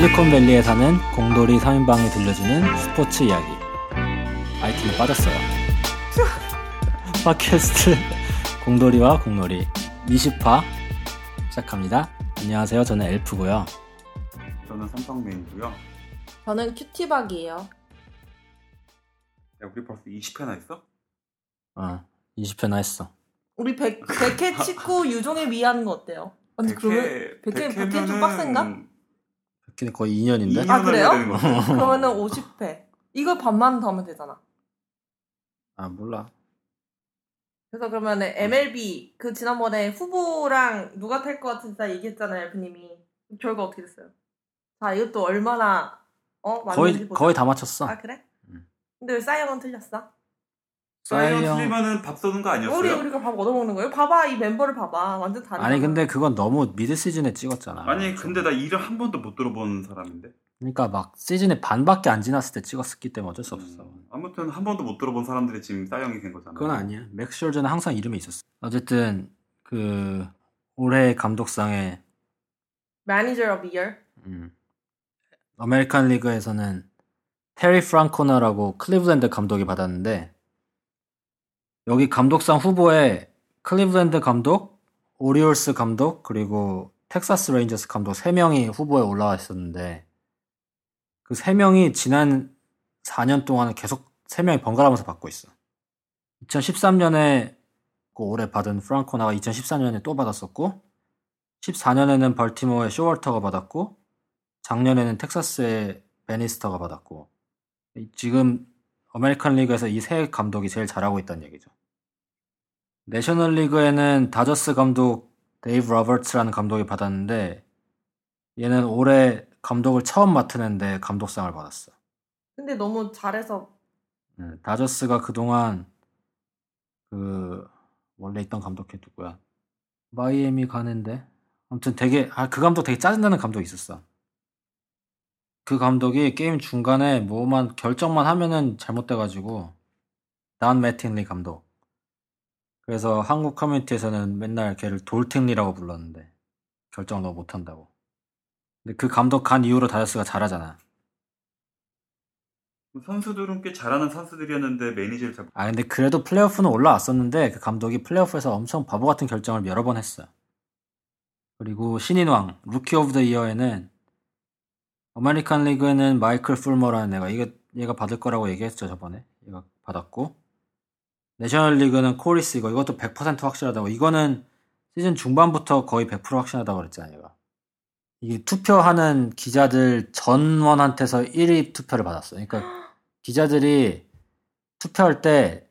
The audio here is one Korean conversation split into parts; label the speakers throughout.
Speaker 1: 실리콘밸리에 사는 공돌이 3인방이 들려주는 스포츠 이야기. 아이템이 빠졌어요. 팟캐스트 공돌이와 공놀이 20화 시작합니다. 안녕하세요. 저는 엘프고요.
Speaker 2: 저는 삼성맨이고요.
Speaker 3: 저는 큐티박이에요.
Speaker 2: 야, 우리 벌써 20회나 했어?
Speaker 1: 어, 20회나 했어.
Speaker 3: 우리 백, 백회 치고 유종에 위하는 거 어때요? 아니, 그러면 100회, 100회 좀 빡센가?
Speaker 1: 백회는 거의 2년인데?
Speaker 3: 아, 그래요? 그러면은 50회. 이걸 반만 더 하면 되잖아.
Speaker 1: 아, 몰라.
Speaker 3: 그래서 그러면은 MLB 그 지난번에 후보랑 누가 탈 것 같은지 다 얘기했잖아요, 엘프님이. 결과 어떻게 됐어요? 자, 이것도 얼마나 어
Speaker 1: 거의
Speaker 3: 맞는지 보자.
Speaker 1: 거의 다 맞췄어.
Speaker 3: 아 그래?
Speaker 1: 음.
Speaker 3: 근데 왜 사이언은 틀렸어?
Speaker 2: 사이언 틀리면은 밥 쏘는 거 아니었어요?
Speaker 3: 우리 우리가 밥 얻어먹는 거예요? 봐봐 이 멤버를 봐봐 완전 다르.
Speaker 1: 아니 근데 그건 너무 mid season에 찍었잖아.
Speaker 2: 아니 근데 나 이름 한 번도 못 들어본 사람인데.
Speaker 1: 그러니까 막 시즌에 반밖에 안 지났을 때 찍었기 때문에 어쩔 수 없어.
Speaker 2: 음, 아무튼 한 번도 못 들어본 사람들이 지금 사이영이 된 거잖아.
Speaker 1: 그건 아니야. 맥스 셜저는 항상 이름이 있었어. 어쨌든 그 올해 감독상에
Speaker 3: of the Year.
Speaker 1: 음, 아메리칸 리그에서는 테리 프랑코나라고 클리블랜드 감독이 받았는데 여기 감독상 후보에 클리블랜드 감독, 오리올스 감독 그리고 텍사스 레인저스 감독 3명이 후보에 올라와 있었는데 그 3명이 지난 4년 동안 계속 3명이 번갈아가면서 받고 있어. 2013년에 그 올해 받은 프랑코나가 2014년에 또 받았었고 14년에는 벌티모어의 쇼월터가 받았고 작년에는 텍사스의 베니스터가 받았고 이- 지금 아메리칸 리그에서 이 세 감독이 제일 잘하고 있다는 얘기죠. 내셔널 리그에는 다저스 감독 데이브 로버츠라는 감독이 받았는데 얘는 올해 감독을 처음 맡은 애인데 감독상을 받았어.
Speaker 3: 근데 너무 잘해서
Speaker 1: 음, 다저스가 그동안 그 원래 있던 감독 걔 누구야? 마이애미 가는데 아무튼 되게 아 그 감독 되게 짜증나는 감독이 있었어. 그 감독이 게임 중간에 뭐만 결정만 하면은 잘못돼가지고 단 매팅리 감독. 그래서 한국 커뮤니티에서는 맨날 걔를 돌팅리라고 불렀는데 결정을 너무 못한다고. 근데 그 감독 간 이후로 다저스가 잘하잖아.
Speaker 2: 선수들은 꽤 잘하는 선수들이었는데 매니저를 잘.
Speaker 1: 아 근데 그래도 플레이오프는 올라왔었는데 그 감독이 플레이오프에서 엄청 바보 같은 결정을 여러 번 했어요. 그리고 신인왕 Rookie of the Year에는 아메리칸 리그에는 마이클 풀머라는 애가 이게 얘가 받을 거라고 얘기했죠 저번에. 얘가 받았고. 내셔널 리그는 코리 시거 이것도 100% 확실하다고. 이거는 시즌 중반부터 거의 100% 확실하다고 그랬잖아요 얘가. 이게 투표하는 기자들 전원한테서 1위 투표를 받았어 그러니까 기자들이 투표할 때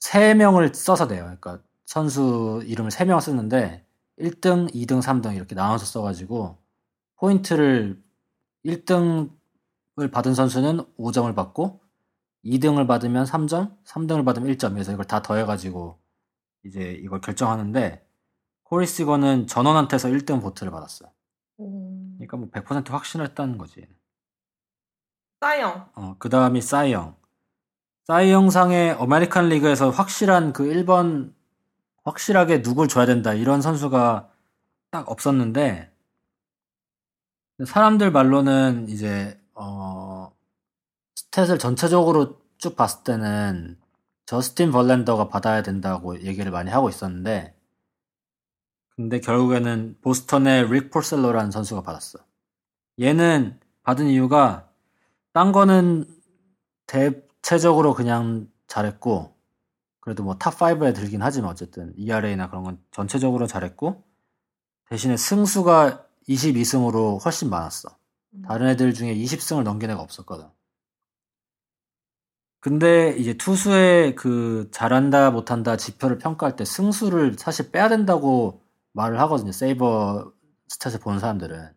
Speaker 1: 3명을 써서 돼요. 그러니까 선수 이름을 3명 쓰는데 1등, 2등, 3등 이렇게 나눠서 써가지고 포인트를 1등을 받은 선수는 5점을 받고 2등을 받으면 3점, 3등을 받으면 1점 그래서 이걸 다 더해가지고 이제 이걸 결정하는데 코리시거는 전원한테서 1등 보트를 받았어요.
Speaker 3: 음...
Speaker 1: 그러니까 뭐 100% 확신했다는 거지.
Speaker 3: 사이영.
Speaker 1: 어, 그 다음이 싸이영. 싸이영상의 아메리칸 리그에서 확실한 그 1번, 확실하게 누굴 줘야 된다, 이런 선수가 딱 없었는데, 사람들 말로는 이제, 어, stat을 전체적으로 쭉 봤을 때는 저스틴 벌렌더가 받아야 된다고 얘기를 많이 하고 있었는데, 근데 결국에는 보스턴의 릭 폴셀로라는 선수가 받았어. 얘는 받은 이유가 딴 거는 대체적으로 그냥 잘했고 그래도 뭐 top 5에 들긴 하지만 어쨌든 ERA나 그런 건 전체적으로 잘했고 대신에 승수가 22승으로 훨씬 많았어. 다른 애들 중에 20승을 넘긴 애가 없었거든. 근데 이제 투수의 그 잘한다 못한다 지표를 평가할 때 승수를 사실 빼야 된다고 말을 하거든요. 세이버 스탯을 보는 사람들은.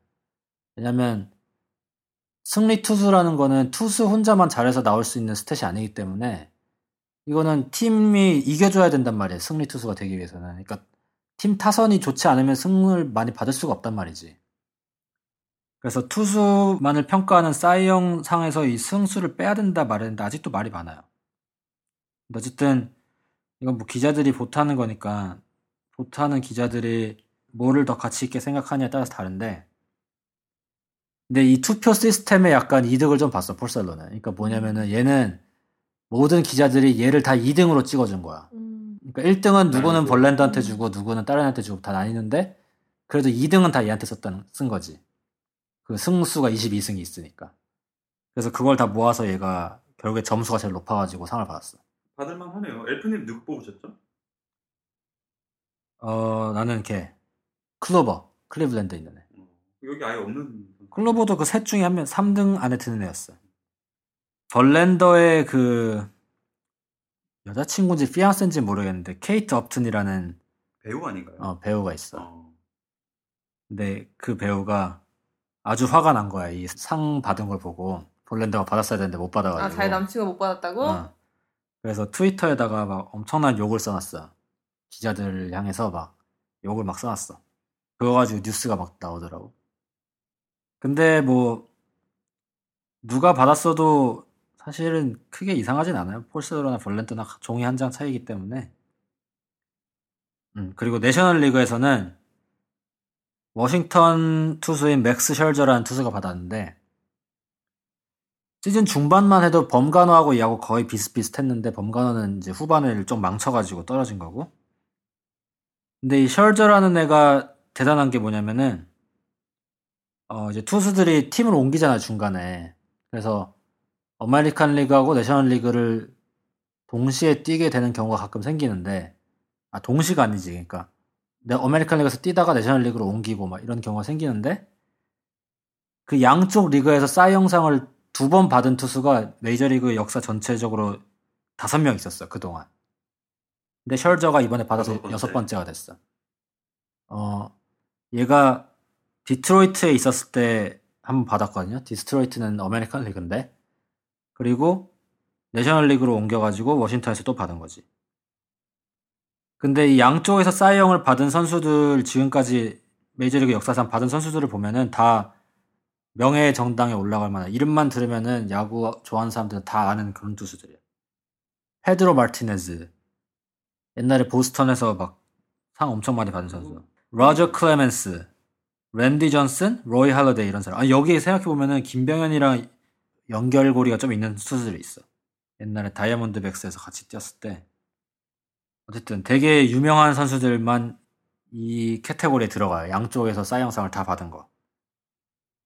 Speaker 1: 왜냐면 승리 투수라는 거는 투수 혼자만 잘해서 나올 수 있는 스탯이 아니기 때문에 이거는 팀이 이겨줘야 된단 말이에요. 승리 투수가 되기 위해서는. 그러니까 팀 타선이 좋지 않으면 승을 많이 받을 수가 없단 말이지. 그래서 투수만을 평가하는 사이영 상에서 이 승수를 빼야 된다 된다 아직도 말이 많아요. 어쨌든 이건 뭐 기자들이 보타는 거니까 보타는 기자들이 뭐를 더 가치 있게 생각하냐에 따라서 다른데 근데 이 투표 시스템에 약간 이득을 좀 봤어 폴셀러는. 그러니까 뭐냐면은 얘는 모든 기자들이 얘를 다 2등으로 찍어준 거야.
Speaker 3: 음.
Speaker 1: 그러니까 1등은 누구는. 벌랜드한테
Speaker 3: 음.
Speaker 1: 주고 누구는 다른 애한테 주고 다 나뉘는데 그래도 2등은 다 얘한테 썼다는 쓴 거지. 그 승수가 22승이 있으니까. 그래서 그걸 다 모아서 얘가 결국에 점수가 제일 높아가지고 상을 받았어.
Speaker 2: 받을만 하네요. 엘프님 누구 뽑으셨죠?
Speaker 1: 어 나는 걔 클루버 클리블랜드에 있는 애.
Speaker 2: 어, 여기 아예 없는.
Speaker 1: 클루버도 그 셋 중에 한 명 3등 안에 드는 애였어. 벌랜더의 그 여자친구인지 피앙센지 모르겠는데 케이트 업튼이라는
Speaker 2: 배우 아닌가요?
Speaker 1: 어, 배우가 있어.
Speaker 2: 어.
Speaker 1: 근데 그 배우가 아주 화가 난 거야. 이 상 받은 걸 보고 볼랜드가 받았어야 되는데 못 받아가지고.
Speaker 3: 아, 자기 남친이 못 받았다고?
Speaker 1: 어. 그래서 트위터에다가 막 엄청난 욕을 써놨어. 기자들을 향해서 막 욕을 막 써놨어. 그거 가지고 뉴스가 막 나오더라고. 근데 뭐 누가 받았어도 사실은 크게 이상하진 않아요. 폴스로나 벌렌트나 종이 한 장 차이기 때문에. 음, 그리고 내셔널 리그에서는 워싱턴 투수인 맥스 셜저라는 투수가 받았는데 시즌 중반만 해도 범가너하고 얘하고 거의 비슷비슷했는데 범가너는 이제 후반을 좀 망쳐가지고 떨어진 거고. 근데 이 셜저라는 애가 대단한 게 뭐냐면은 어 이제 투수들이 팀을 옮기잖아 중간에. 그래서 어메리칸 리그하고 내셔널 리그를 동시에 뛰게 되는 경우가 가끔 생기는데 아 동시가 아니지 그러니까 내 어메리칸 리그에서 뛰다가 내셔널 리그로 옮기고 막 이런 경우가 생기는데 그 양쪽 리그에서 싸이영상을 두 번 받은 투수가 메이저리그 역사 전체적으로 다섯 명 있었어 그동안. 근데 셜저가 이번에 받아서
Speaker 2: 여섯 번째.
Speaker 1: 여섯 번째가 됐어. 어 얘가 디트로이트에 있었을 때 한번 받았거든요. 디트로이트는 어메리칸 리그인데 그리고 내셔널 리그로 옮겨가지고 워싱턴에서 또 받은 거지. 근데 이 양쪽에서 싸이영을 받은 선수들 지금까지 메이저리그 역사상 받은 선수들을 보면은 다 명예의 전당에 올라갈 만한 이름만 들으면은 야구 좋아하는 사람들은 다 아는 그런 투수들이야. 페드로 마르티네즈 옛날에 보스턴에서 막 상 엄청 많이 받은 선수. 로저 클레멘스, 랜디 존슨, 로이 할러데이 이런 사람. 아 여기 생각해 보면은 김병현이랑 연결고리가 좀 있는 투수들이 있어. 옛날에 다이아몬드 백스에서 같이 뛰었을 때 어쨌든 되게 유명한 선수들만 이 category에 들어가요. 양쪽에서 사이영상을 다 받은 거.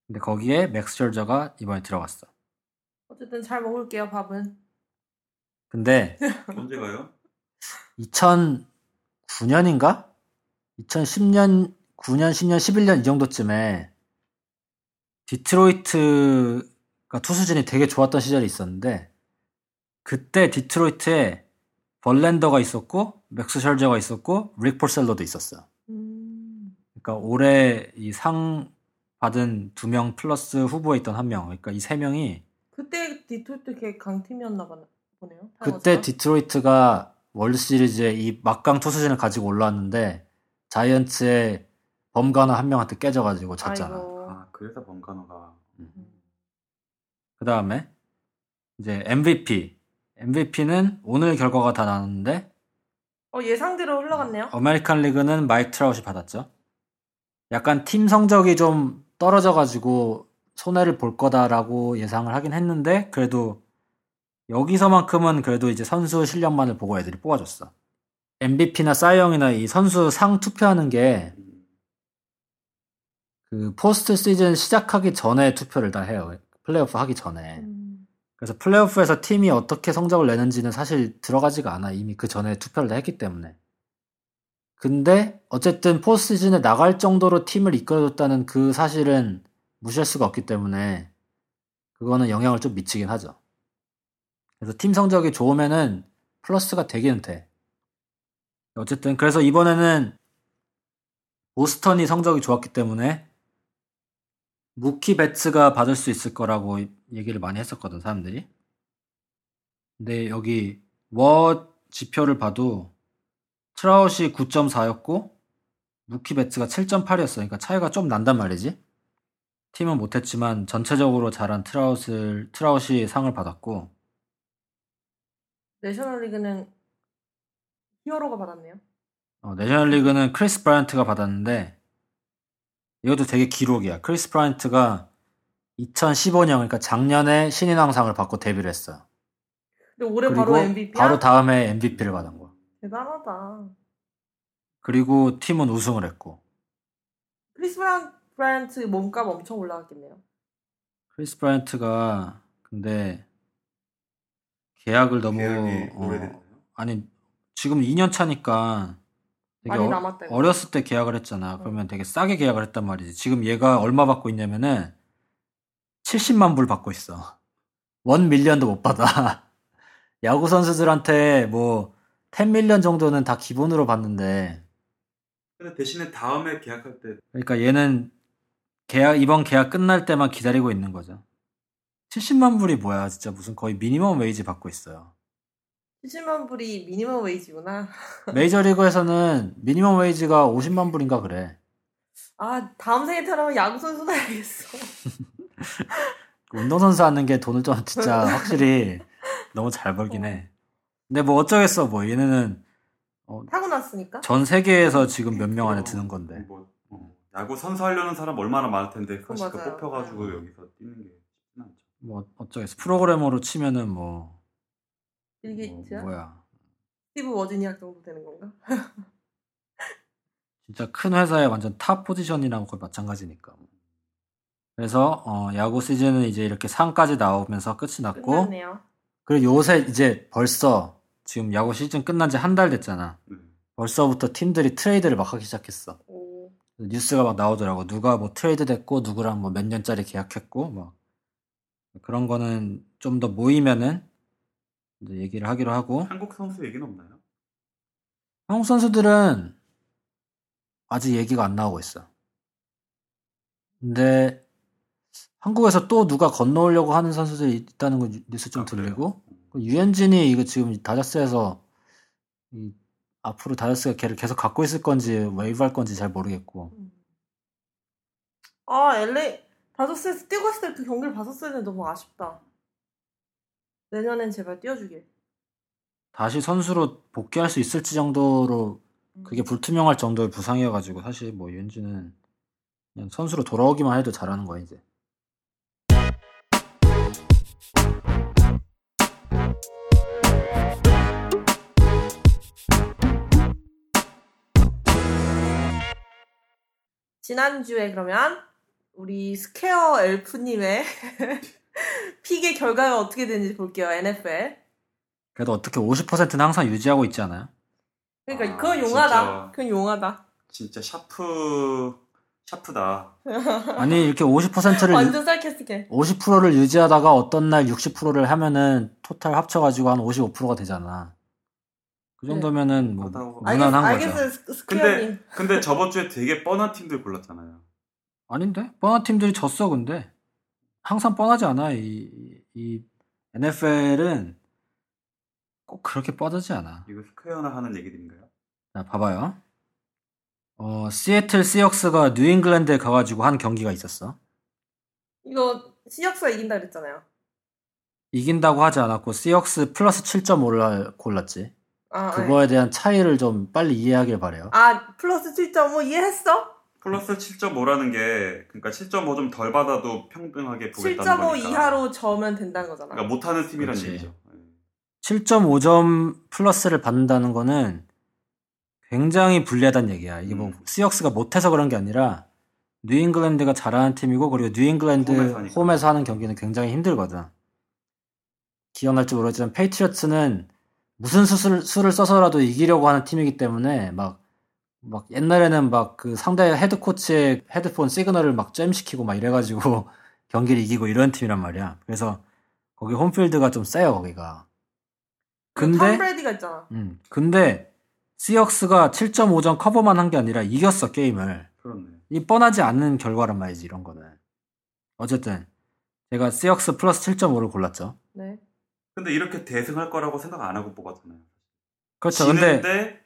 Speaker 1: 근데 거기에 맥스 셜저가 이번에 들어갔어.
Speaker 3: 어쨌든 잘 먹을게요, 밥은.
Speaker 1: 근데
Speaker 2: 언제 가요?
Speaker 1: 2009년인가? 2010년, 9년, 10년, 11년 이 정도쯤에 디트로이트가 투수진이 되게 좋았던 시절이 있었는데 그때 디트로이트에 벌랜더가 있었고 맥스 셜저가 있었고 릭 폴셀러도 있었어.
Speaker 3: 음.
Speaker 1: 그러니까 올해 이 상 받은 두 명 플러스 후보에 있던 한 명. 그러니까 이 세 명이
Speaker 3: 그때 디토트 걔 강팀이었나 봐- 보네요.
Speaker 1: 그때. 디트로이트가 월드 시리즈에 이 막강 투수진을 가지고 올라왔는데 자이언츠의 범가너 한 명한테 깨져가지고 졌잖아.
Speaker 3: 아이고.
Speaker 2: 아 그래서 번간호가
Speaker 1: 그 다음에 이제 MVP. MVP는 오늘 결과가 다 나왔는데
Speaker 3: 어, 예상대로 흘러갔네요.
Speaker 1: 아메리칸 리그는 마이크 트라웃이 받았죠. 약간 팀 성적이 좀 떨어져가지고 손해를 볼 거다라고 예상을 하긴 했는데 그래도 여기서만큼은 그래도 이제 선수 실력만을 보고 애들이 뽑아줬어. MVP나 사이영이나 이 선수 상 투표하는 게 그 포스트 시즌 시작하기 전에 투표를 다 해요. 플레이오프 하기 전에.
Speaker 3: 음.
Speaker 1: 그래서 플레이오프에서 팀이 어떻게 성적을 내는지는 사실 들어가지가 않아. 이미 그 전에 투표를 다 했기 때문에. 근데 어쨌든 포스트 시즌에 나갈 정도로 팀을 이끌어줬다는 그 사실은 무시할 수가 없기 때문에 그거는 영향을 좀 미치긴 하죠. 그래서 팀 성적이 좋으면은 플러스가 되기는 돼. 어쨌든 그래서 이번에는 보스턴이 성적이 좋았기 때문에 무키 베츠가 받을 수 있을 거라고 얘기를 많이 했었거든 사람들이. 근데 여기 워 지표를 봐도 트라웃이 9.4였고 무키 베츠가 7.8이었어. 그러니까 차이가 좀 난단 말이지. 팀은 못했지만 전체적으로 잘한 트라웃을 트라웃이 상을 받았고
Speaker 3: 내셔널리그는 히어로가 받았네요.
Speaker 1: 어, 내셔널리그는 크리스 브라이언트가 받았는데 이것도 되게 기록이야. 크리스 브라이언트가 2015년 그러니까 작년에 신인왕상을 받고 데뷔를 했어요.
Speaker 3: 근데 올해
Speaker 1: 그리고
Speaker 3: 바로 MVP야?
Speaker 1: 바로 다음에 MVP를 받은 거야.
Speaker 3: 대단하다.
Speaker 1: 그리고 팀은 우승을 했고
Speaker 3: 크리스 브라운, 브라이언트 몸값 엄청 올라갔겠네요.
Speaker 1: 크리스 브라이언트가 근데 계약을 너무 어? 아니 지금 2년 차니까
Speaker 3: 많이
Speaker 1: 어,
Speaker 3: 남았다. 이거.
Speaker 1: 어렸을 때 계약을 했잖아. 그러면 되게 싸게 계약을 했단 말이지. 지금 얘가 얼마 받고 있냐면은 70만 불 받고 있어. 원 밀리언도 못 받아. 야구 선수들한테 뭐 10밀리언 정도는 다 기본으로 받는데
Speaker 2: 근데 대신에 다음에 계약할 때
Speaker 1: 그러니까 얘는 계약 이번 계약 끝날 때만 기다리고 있는 거죠. 70만 불이 뭐야? 진짜 무슨 거의 미니멈 웨이지 받고 있어요.
Speaker 3: 70만 불이 미니멈 웨이지구나.
Speaker 1: 메이저리그에서는 미니멈 웨이지가 50만 불인가 그래.
Speaker 3: 아, 다음 생에 태어나면 야구선수 해야겠어.
Speaker 1: 그 운동선수 하는 게 돈을 좀 진짜 확실히 너무 잘 벌긴 해. 근데 뭐 어쩌겠어. 뭐 얘네는
Speaker 3: 타고났으니까?
Speaker 1: 전 세계에서 지금 몇 명 안에 드는 건데.
Speaker 2: 뭐, 어, 야구 선수 하려는 사람 얼마나 많을 텐데 그거
Speaker 3: 그건
Speaker 2: 그
Speaker 3: 맞아요.
Speaker 2: 뽑혀가지고
Speaker 3: 네.
Speaker 2: 여기서 뛰는 게 쉽진 않죠.
Speaker 1: 뭐 어쩌겠어. 프로그래머로 치면은 뭐, 빌뭐
Speaker 3: 게이츠야?
Speaker 1: 뭐야.
Speaker 3: 스티브 워즈니악 정도 되는 건가?
Speaker 1: 진짜 큰 회사의 완전 탑 포지션이랑 거의 마찬가지니까. 그래서 어, 야구 시즌은 이제 이렇게 상까지 나오면서 끝이 났고
Speaker 3: 끝났네요.
Speaker 1: 그리고 요새 이제 벌써 지금 야구 시즌 끝난 지 한 달 됐잖아.
Speaker 2: 네.
Speaker 1: 벌써부터 팀들이 트레이드를 막 하기 시작했어.
Speaker 3: 오.
Speaker 1: 뉴스가 막 나오더라고. 누가 뭐 트레이드 됐고 누구랑 뭐 몇 년짜리 계약했고 막 그런 거는 좀 더 모이면은 얘기를 하기로 하고
Speaker 2: 한국 선수 얘기는 없나요?
Speaker 1: 한국 선수들은 아직 얘기가 안 나오고 있어. 근데 한국에서 또 누가 건너오려고 하는 선수들이 있다는 거 뉴스 좀
Speaker 2: 아?
Speaker 1: 들리고 그 유현진이 이거 지금 다저스에서 이 앞으로 다저스가 걔를 계속 갖고 있을 건지 웨이브할 건지 잘 모르겠고
Speaker 3: 음. 아, LA 다저스에서 뛰고 있을 때 그 경기를 봤었어야 되는데 너무 아쉽다. 내년엔 제발 뛰어주길.
Speaker 1: 다시 선수로 복귀할 수 있을지 정도로
Speaker 3: 음.
Speaker 1: 그게 불투명할 정도의 부상이어가지고 사실 뭐 유현진은 그냥 선수로 돌아오기만 해도 잘하는 거야 이제.
Speaker 3: 지난주에 그러면 우리 스퀘어 엘프님의 픽의 결과가 어떻게 되는지 볼게요. NFL.
Speaker 1: 그래도 어떻게 50%는 항상 유지하고 있지 않아요?
Speaker 3: 그러니까
Speaker 2: 아,
Speaker 3: 그건 용하다.
Speaker 2: 진짜.
Speaker 3: 그건 용하다.
Speaker 2: 진짜 샤프 샤프다.
Speaker 1: 아니 이렇게 50%를
Speaker 3: 완전 쌀캐스틱해.
Speaker 1: 50%를 유지하다가 어떤 날 60%를 하면은 토탈 합쳐가지고 한 55%가 되잖아. 그
Speaker 3: 네.
Speaker 1: 정도면은 뭐. 무난한
Speaker 3: 알겠,
Speaker 1: 거죠.
Speaker 3: 스퀘어님.
Speaker 2: 근데 근데 저번 주에 되게 뻔한 팀들 골랐잖아요.
Speaker 1: 아닌데? 뻔한 팀들이 졌어 근데 항상 뻔하지 않아 이, 이 NFL은 꼭 그렇게 뻔하지 않아.
Speaker 2: 이거 스퀘어나 하는 얘기들인가요?
Speaker 1: 자 봐봐요. 어 시애틀 시역스가 뉴잉글랜드에 가가지고 한 경기가 있었어.
Speaker 3: 이거 시역스가 이긴다 그랬잖아요.
Speaker 1: 이긴다고 하지 않았고 시역스 플러스 7.5를 골랐지.
Speaker 3: 아, 네.
Speaker 1: 그거에 대한 차이를 좀 빨리 이해하길 바래요.
Speaker 3: 아 플러스 7.5 이해했어?
Speaker 2: 플러스 7.5라는 게 그러니까 7.5 좀 덜 받아도 평등하게 보겠다는
Speaker 3: 7.5
Speaker 2: 거니까.
Speaker 3: 이하로 저면 된다는 거잖아.
Speaker 2: 그러니까 못하는
Speaker 1: 그치.
Speaker 2: 얘기죠. 네.
Speaker 1: 7.5점 플러스를 받는다는 거는 굉장히 불리하다는 얘기야. 이게 뭐
Speaker 2: 음.
Speaker 1: 시역스가 못해서 그런 게 아니라 뉴잉글랜드가 잘하는 팀이고 그리고 뉴잉글랜드
Speaker 2: 홈에서.
Speaker 1: 홈에서 하는 경기는 굉장히 힘들거든. 기억날지 모르겠지만 페이트리어츠는 무슨 수를, 수를 써서라도 이기려고 하는 팀이기 때문에 막, 막 옛날에는 막 그 상대 head coach의 헤드폰 시그널을 막 jam시키고 막 이래가지고 경기를 이기고 이런 팀이란 말이야. 그래서 거기 home field가 좀 세요, 거기가.
Speaker 3: 톰
Speaker 1: 근데,
Speaker 3: 브레디가 있잖아.
Speaker 1: 음, 근데 시혹스가 7.5점 커버만 한 게 아니라 이겼어, 게임을.
Speaker 2: 그렇네.
Speaker 1: 이 뻔하지 않는 결과란 말이지, 이런 거는. 어쨌든, 제가 시혹스 플러스 7.5를 골랐죠.
Speaker 3: 네.
Speaker 2: 근데 이렇게 대승할 거라고 생각 안 하고 뽑았잖아요.
Speaker 1: 그렇죠. 근데,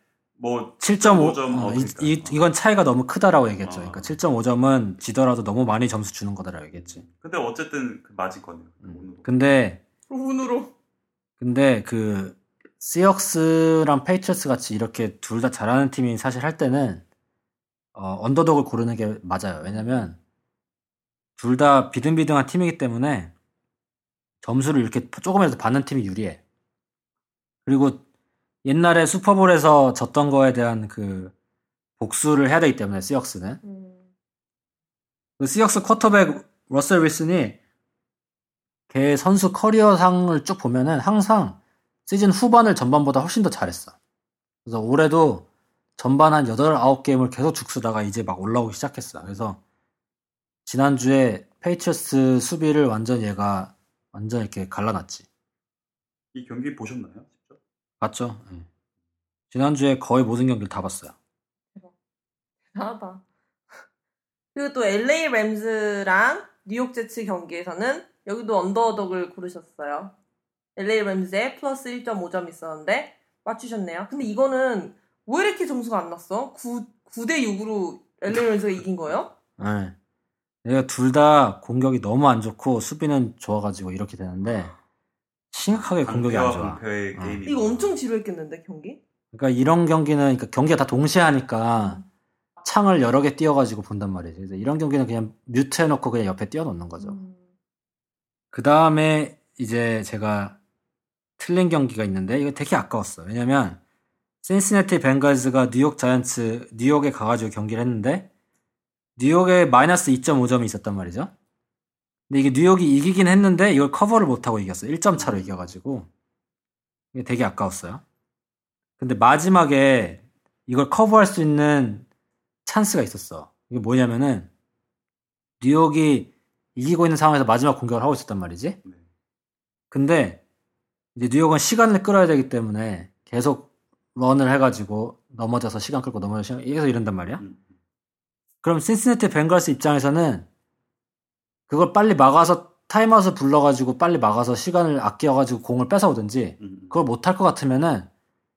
Speaker 2: 뭐
Speaker 1: 7.5,
Speaker 2: 7.5점,
Speaker 1: 어,
Speaker 2: 어,
Speaker 1: 이,
Speaker 2: 그러니까.
Speaker 1: 이, 이건 차이가 너무 크다라고 얘기했죠.
Speaker 2: 어.
Speaker 1: 그러니까 7.5점은 지더라도 너무 많이 점수 주는 거다라고 얘기했지.
Speaker 2: 근데 어쨌든 그 맞은 거네요.
Speaker 1: 음.
Speaker 2: 운으로.
Speaker 1: 근데,
Speaker 3: 운으로.
Speaker 1: 근데 그, 시혹스랑 페이트리어츠 같이 이렇게 둘 다 잘하는 팀이 사실 할 때는, 어, 언더독을 고르는 게 맞아요. 왜냐면, 둘 다 비등비등한 팀이기 때문에 점수를 이렇게 조금이라도 받는 팀이 유리해. 그리고 옛날에 슈퍼볼에서 졌던 거에 대한 그 복수를 해야 되기 때문에 시역스는
Speaker 3: 음.
Speaker 1: 그 시역스 쿼터백 러셀 윌슨이 걔 선수 커리어상을 쭉 보면은 항상 시즌 후반을 전반보다 훨씬 더 잘했어. 그래서 올해도 전반 한 8, 9게임을 계속 죽쓰다가 이제 막 올라오기 시작했어. 그래서 지난주에 패커스 수비를 완전 얘가 완전 이렇게 갈라놨지.
Speaker 2: 이 경기 보셨나요?
Speaker 1: 봤죠? 예. 지난주에 거의 모든 경기를 다 봤어요.
Speaker 3: 대단하다. 그리고 또 LA 램즈랑 뉴욕 제츠 경기에서는 여기도 언더독을 고르셨어요. LA 램즈에 플러스 1.5점 있었는데 맞추셨네요. 근데 이거는 왜 이렇게 점수가 안 났어? 9, 9대 6으로 LA 램즈가 이긴 거예요?
Speaker 1: 예. 얘가 둘 다 공격이 너무 안 좋고 수비는 좋아가지고 이렇게 되는데 심각하게 공격이 안 좋아.
Speaker 2: 방패의
Speaker 1: 어.
Speaker 2: 게임이
Speaker 3: 이거 엄청 지루했겠는데 경기?
Speaker 1: 그러니까 이런 경기는 그러니까 경기가 다 동시에 하니까 창을 여러 개 띄워가지고 본단 말이지. 그래서 이런 경기는 그냥 뮤트 해놓고 그냥 옆에 띄워놓는 거죠.
Speaker 3: 음.
Speaker 1: 그 다음에 이제 제가 틀린 경기가 있는데 이거 되게 아까웠어. 왜냐면 신시내티 벵갈즈가 뉴욕 자이언츠 뉴욕에 가가지고 경기를 했는데 뉴욕에 마이너스 2.5점이 있었단 말이죠. 근데 이게 뉴욕이 이기긴 했는데 이걸 커버를 못하고 이겼어. 1점 차로 이겨가지고 이게 되게 아까웠어요. 근데 마지막에 이걸 커버할 수 있는 찬스가 있었어. 이게 뭐냐면은 뉴욕이 이기고 있는 상황에서 마지막 공격을 하고 있었단 말이지.
Speaker 2: 네.
Speaker 1: 근데 이제 뉴욕은 시간을 끌어야 되기 때문에 계속 run을 해가지고 넘어져서 시간 끌고 넘어져서 계속 이런단 말이야.
Speaker 2: 음.
Speaker 1: 그럼 신시내티 벵갈스 입장에서는 그걸 빨리 막아서 타임아웃을 불러가지고 빨리 막아서 시간을 아껴가지고 공을 뺏어오든지
Speaker 2: 음.
Speaker 1: 그걸 못할 것 같으면은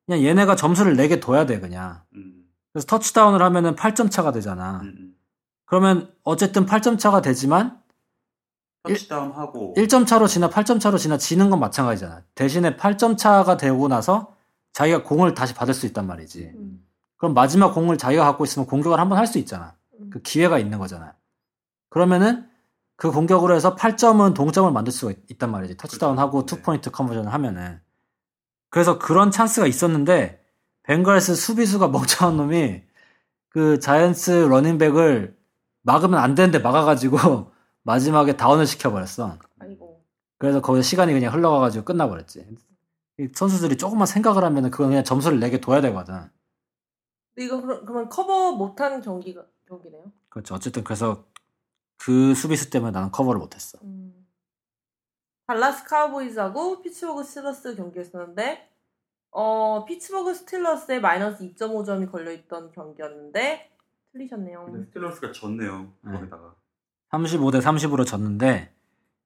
Speaker 1: 그냥 얘네가 점수를 내게 둬야 돼 그냥.
Speaker 2: 음.
Speaker 1: 그래서 터치다운을 하면은 8점 차가 되잖아.
Speaker 2: 음. 음.
Speaker 1: 그러면 어쨌든 8점 차가 되지만
Speaker 2: 터치다운 하고
Speaker 1: 1점 차로 지나 8점 차로 지나 지는 건 마찬가지잖아. 대신에 8점 차가 되고 나서 자기가 공을 다시 받을 수 있단 말이지.
Speaker 3: 음.
Speaker 1: 그럼 마지막 공을 자기가 갖고 있으면 공격을 한번 할 수 있잖아.
Speaker 3: 음.
Speaker 1: 그 기회가 있는 거잖아. 그러면은 그 공격으로 해서 8점은 동점을 만들 수가 있, 있단 말이지. 터치다운하고
Speaker 2: 그렇죠. 네.
Speaker 1: two-point conversion을 하면은. 그래서 그런 찬스가 있었는데 벵갈스 수비수가 멍청한 놈이 그 자이언츠 러닝백을 막으면 안 되는데 막아가지고 마지막에 다운을 시켜버렸어.
Speaker 3: 아이고.
Speaker 1: 그래서 거기서 시간이 그냥 흘러가가지고 끝나버렸지. 이 선수들이 조금만 생각을 하면은 그건 그냥 점수를 내게 둬야 되거든.
Speaker 3: 근데 이거 그러- 그러면 커버 못한 경기가 경기네요.
Speaker 1: 그렇죠. 어쨌든 그래서 그 수비수 때문에 나는 커버를 못했어.
Speaker 3: 음. 달라스 카우보이즈하고 피츠버그 스틸러스 경기였었는데 어 피츠버그 스틸러스에 마이너스 2.5점이 걸려있던 경기였는데 틀리셨네요.
Speaker 2: 근데 스틸러스가 졌네요.
Speaker 1: 네.
Speaker 2: 거기다가
Speaker 1: 35대 30으로 졌는데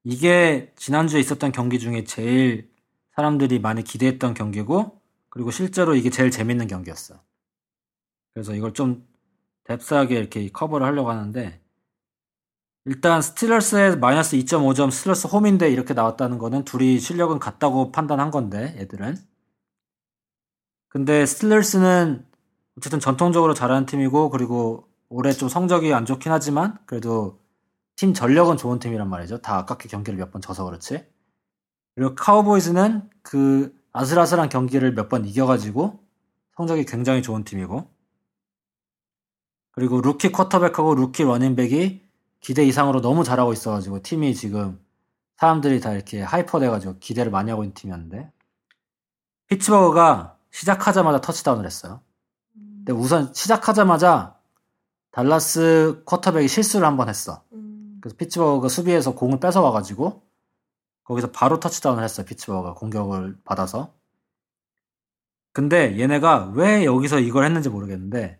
Speaker 1: 이게 지난주에 있었던 경기 중에 제일 사람들이 많이 기대했던 경기고 그리고 실제로 이게 제일 재밌는 경기였어. 그래서 이걸 좀 depth하게 이렇게 커버를 하려고 하는데 일단 스틸러스의 마이너스 2.5점 스틸러스 홈인데 이렇게 나왔다는 거는 둘이 실력은 같다고 판단한 건데 애들은 근데 스틸러스는 어쨌든 전통적으로 잘하는 팀이고 그리고 올해 좀 성적이 안 좋긴 하지만 그래도 팀 전력은 좋은 팀이란 말이죠. 다 아깝게 경기를 몇 번 져서 그렇지. 그리고 카우보이즈는 그 아슬아슬한 경기를 몇 번 이겨가지고 성적이 굉장히 좋은 팀이고 그리고 루키 쿼터백하고 루키 러닝백이 기대 이상으로 너무 잘하고 있어가지고 팀이 지금 사람들이 다 이렇게 hyper 돼가지고 기대를 많이 하고 있는 팀이었는데 피츠버그가 시작하자마자 터치다운을 했어요.
Speaker 3: 음.
Speaker 1: 근데 우선 시작하자마자 달라스 쿼터백이 실수를 한 번 했어.
Speaker 3: 음.
Speaker 1: 그래서 피츠버그가 수비에서 공을 뺏어와가지고 거기서 바로 터치다운을 했어요. 피츠버그가 공격을 받아서. 근데 얘네가 왜 여기서 이걸 했는지 모르겠는데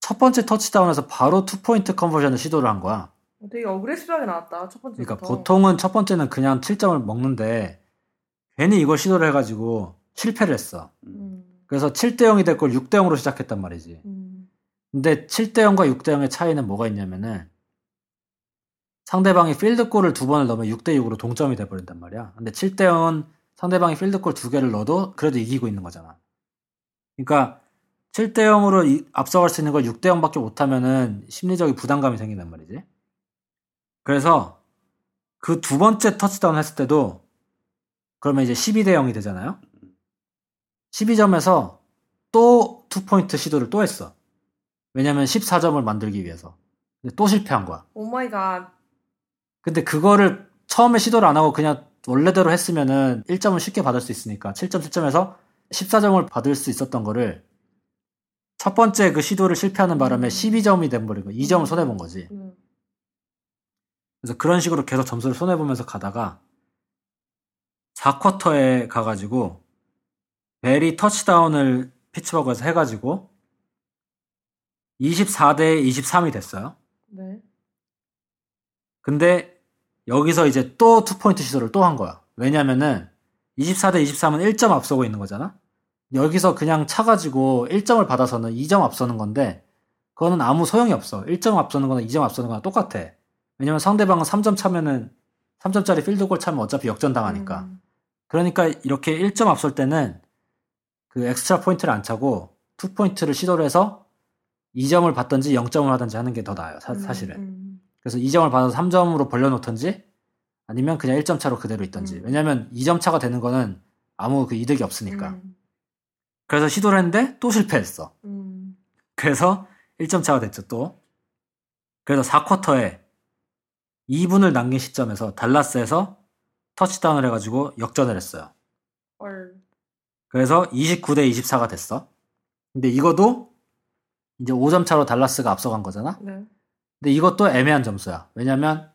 Speaker 1: 첫 번째 터치다운에서 바로 two-point conversion을 시도를 한 거야.
Speaker 3: 되게 aggressive하게 나왔다 첫 번째.
Speaker 1: 그러니까 보통은 첫 번째는 그냥 7점을 먹는데 괜히 이걸 시도를 해가지고 실패를 했어.
Speaker 2: 음.
Speaker 3: 음.
Speaker 1: 그래서 7대 0이 될 걸 6대 0으로 시작했단 말이지.
Speaker 3: 음.
Speaker 1: 근데 7대 0과 6대 0의 차이는 뭐가 있냐면은 상대방이 필드골을 두 번을 넣으면 6대 6으로 동점이 돼버린단 말이야. 근데 7대 0은 상대방이 필드골 두 개를 넣어도 그래도 이기고 있는 거잖아. 그러니까 7대 0으로 앞서갈 수 있는 걸 6대 0밖에 못하면은 심리적인 부담감이 생긴단 말이지. 그래서 그 두 번째 터치다운 했을 때도 그러면 이제 12대 0이 되잖아요. 12점에서 또 two-point 시도를 또 했어. 왜냐면 14점을 만들기 위해서. 근데 또 실패한 거야.
Speaker 3: oh my god.
Speaker 1: 근데 그거를 처음에 시도를 안 하고 그냥 원래대로 했으면은 1점을 쉽게 받을 수 있으니까 7점 7점에서 14점을 받을 수 있었던 거를 첫 번째 그 시도를 실패하는 바람에 12점이 돼버리고 2점을 손해본 거지.
Speaker 3: 음.
Speaker 1: 그래서 그런 식으로 계속 점수를 손해보면서 가다가 4쿼터에 가가지고 베리 터치다운을 피츠버그에서 해가지고 24대 23이 됐어요.
Speaker 3: 네.
Speaker 1: 근데 여기서 이제 또 투포인트 시도를 또 한 거야. 왜냐면은 24대 23은 1점 앞서고 있는 거잖아? 여기서 그냥 차가지고 1점을 받아서는 2점 앞서는 건데, 그거는 아무 소용이 없어. 1점 앞서는 거나 2점 앞서는 거나 똑같아. 왜냐면 상대방은 3점 차면은, 3점짜리 필드골 차면 어차피 역전 당하니까.
Speaker 3: 음.
Speaker 1: 그러니까 이렇게 1점 앞설 때는 그 extra point를 안 차고 two-point를 시도를 해서 2점을 받든지 0점을 하든지 하는 게 더 나아요. 사,
Speaker 3: 음,
Speaker 1: 실은
Speaker 3: 음.
Speaker 1: 그래서 2점을 받아서 3점으로 벌려놓든지 아니면 그냥 1점 차로 그대로 있든지.
Speaker 3: 음.
Speaker 1: 왜냐면 2점 차가 되는 거는 아무 그 이득이 없으니까.
Speaker 3: 음.
Speaker 1: 그래서 시도를 했는데 또 실패했어.
Speaker 3: 음.
Speaker 1: 그래서 1점 차가 됐죠, 또. 그래서 4쿼터에 2분을 남긴 시점에서 달라스에서 터치다운을 해가지고 역전을 했어요.
Speaker 3: 헐.
Speaker 1: 그래서 29대 24가 됐어. 근데 이거도 이제 5점 차로 달라스가 앞서간 거잖아?
Speaker 3: 네.
Speaker 1: 근데 이것도 애매한 점수야. 왜냐면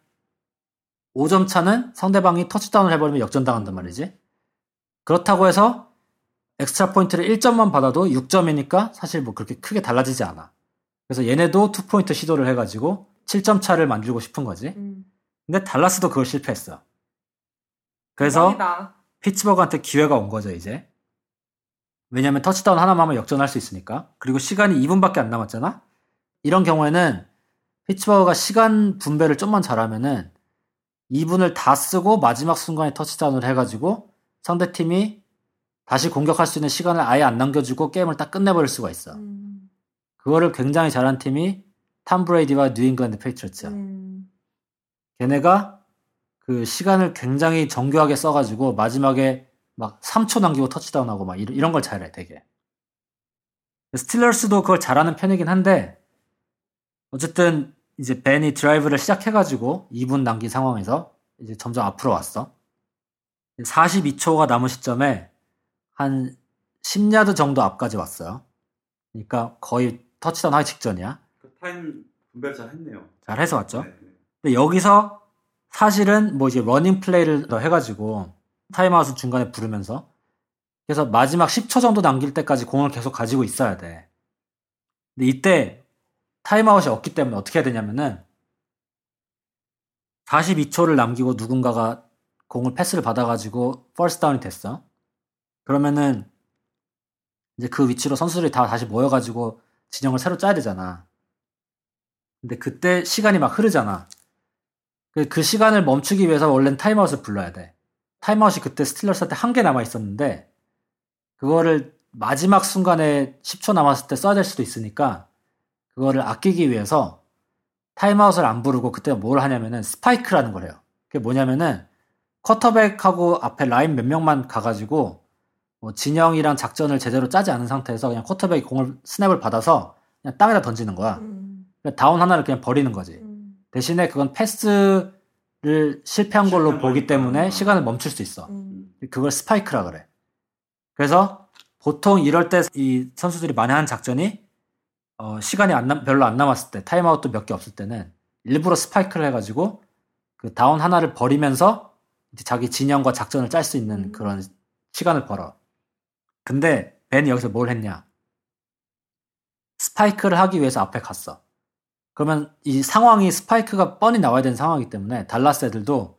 Speaker 1: 5점 차는 상대방이 터치다운을 해버리면 역전당한단 말이지. 그렇다고 해서 extra point를 1점만 받아도 6점이니까 사실 뭐 그렇게 크게 달라지지 않아. 그래서 얘네도 2포인트 시도를 해가지고 7점 차를 만들고 싶은 거지.
Speaker 3: 음.
Speaker 1: 근데 달라스도 그걸 실패했어. 그래서
Speaker 3: 대박이다.
Speaker 1: 피츠버그한테 기회가 온 거죠, 이제. 왜냐면 터치다운 하나만 하면 역전할 수 있으니까. 그리고 시간이 2분밖에 안 남았잖아? 이런 경우에는 피츠버그가 시간 분배를 좀만 잘하면은 2분을 다 쓰고 마지막 순간에 터치다운을 해가지고 상대팀이 다시 공격할 수 있는 시간을 아예 안 남겨주고 게임을 딱 끝내버릴 수가 있어.
Speaker 3: 음.
Speaker 1: 그거를 굉장히 잘한 팀이 탐 브레이디와 뉴잉글랜드 페이트리어츠야.
Speaker 3: 음.
Speaker 1: 걔네가 그 시간을 굉장히 정교하게 써가지고 마지막에 막 3초 남기고 터치다운하고 막 이런, 이런 걸 잘해 되게. 스틸러스도 그걸 잘하는 편이긴 한데 어쨌든 이제 벤이 드라이브를 시작해가지고 2분 남긴 상황에서 이제 점점 앞으로 왔어. 42초가 남은 시점에 한 10야드 정도 앞까지 왔어요. 그러니까 거의 터치다운 하기 직전이야.
Speaker 2: 그 타임 분배를 잘 했네요.
Speaker 1: 잘 해서 왔죠.
Speaker 2: 네, 네.
Speaker 1: 근데 여기서 사실은 뭐 이제 running play를 더 해가지고 타임아웃을 중간에 부르면서 그래서 마지막 10초 정도 남길 때까지 공을 계속 가지고 있어야 돼. 근데 이때 타임아웃이 없기 때문에 어떻게 해야 되냐면은 42초를 남기고 누군가가 공을 패스를 받아가지고 first down이 됐어. 그러면은 이제 그 위치로 선수들이 다 다시 모여가지고 진영을 새로 짜야 되잖아. 근데 그때 시간이 막 흐르잖아. 그, 그 시간을 멈추기 위해서 원래는 타임아웃을 불러야 돼. 타임아웃이 그때 스틸러스한테 한 개 남아 있었는데 그거를 마지막 순간에 10초 남았을 때 써야 될 수도 있으니까 그거를 아끼기 위해서 타임아웃을 안 부르고 그때 뭘 하냐면은 스파이크라는 걸 해요. 그게 뭐냐면은 쿼터백하고 앞에 라인 몇 명만 가가지고 뭐 진영이랑 작전을 제대로 짜지 않은 상태에서 그냥 쿼터백이 공을 스냅을 받아서 그냥 땅에다 던지는 거야.
Speaker 3: 음.
Speaker 1: 다운 하나를 그냥 버리는 거지.
Speaker 3: 음.
Speaker 1: 대신에 그건 패스를 실패한 걸로 보기
Speaker 2: 거니까.
Speaker 1: 때문에 시간을 멈출 수 있어.
Speaker 3: 음.
Speaker 1: 그걸 스파이크라 그래. 그래서 보통 이럴 때 이 선수들이 많이 하는 작전이 어, 시간이 안 남- 별로 안 남았을 때 타임아웃도 몇 개 없을 때는 일부러 스파이크를 해가지고 그 다운 하나를 버리면서 이제 자기 진영과 작전을 짤 수 있는
Speaker 3: 음.
Speaker 1: 그런 시간을 벌어. 근데 벤이 여기서 뭘 했냐? 스파이크를 하기 위해서 앞에 갔어. 그러면 이 상황이 스파이크가 뻔히 나와야 되는 상황이기 때문에 달라스 애들도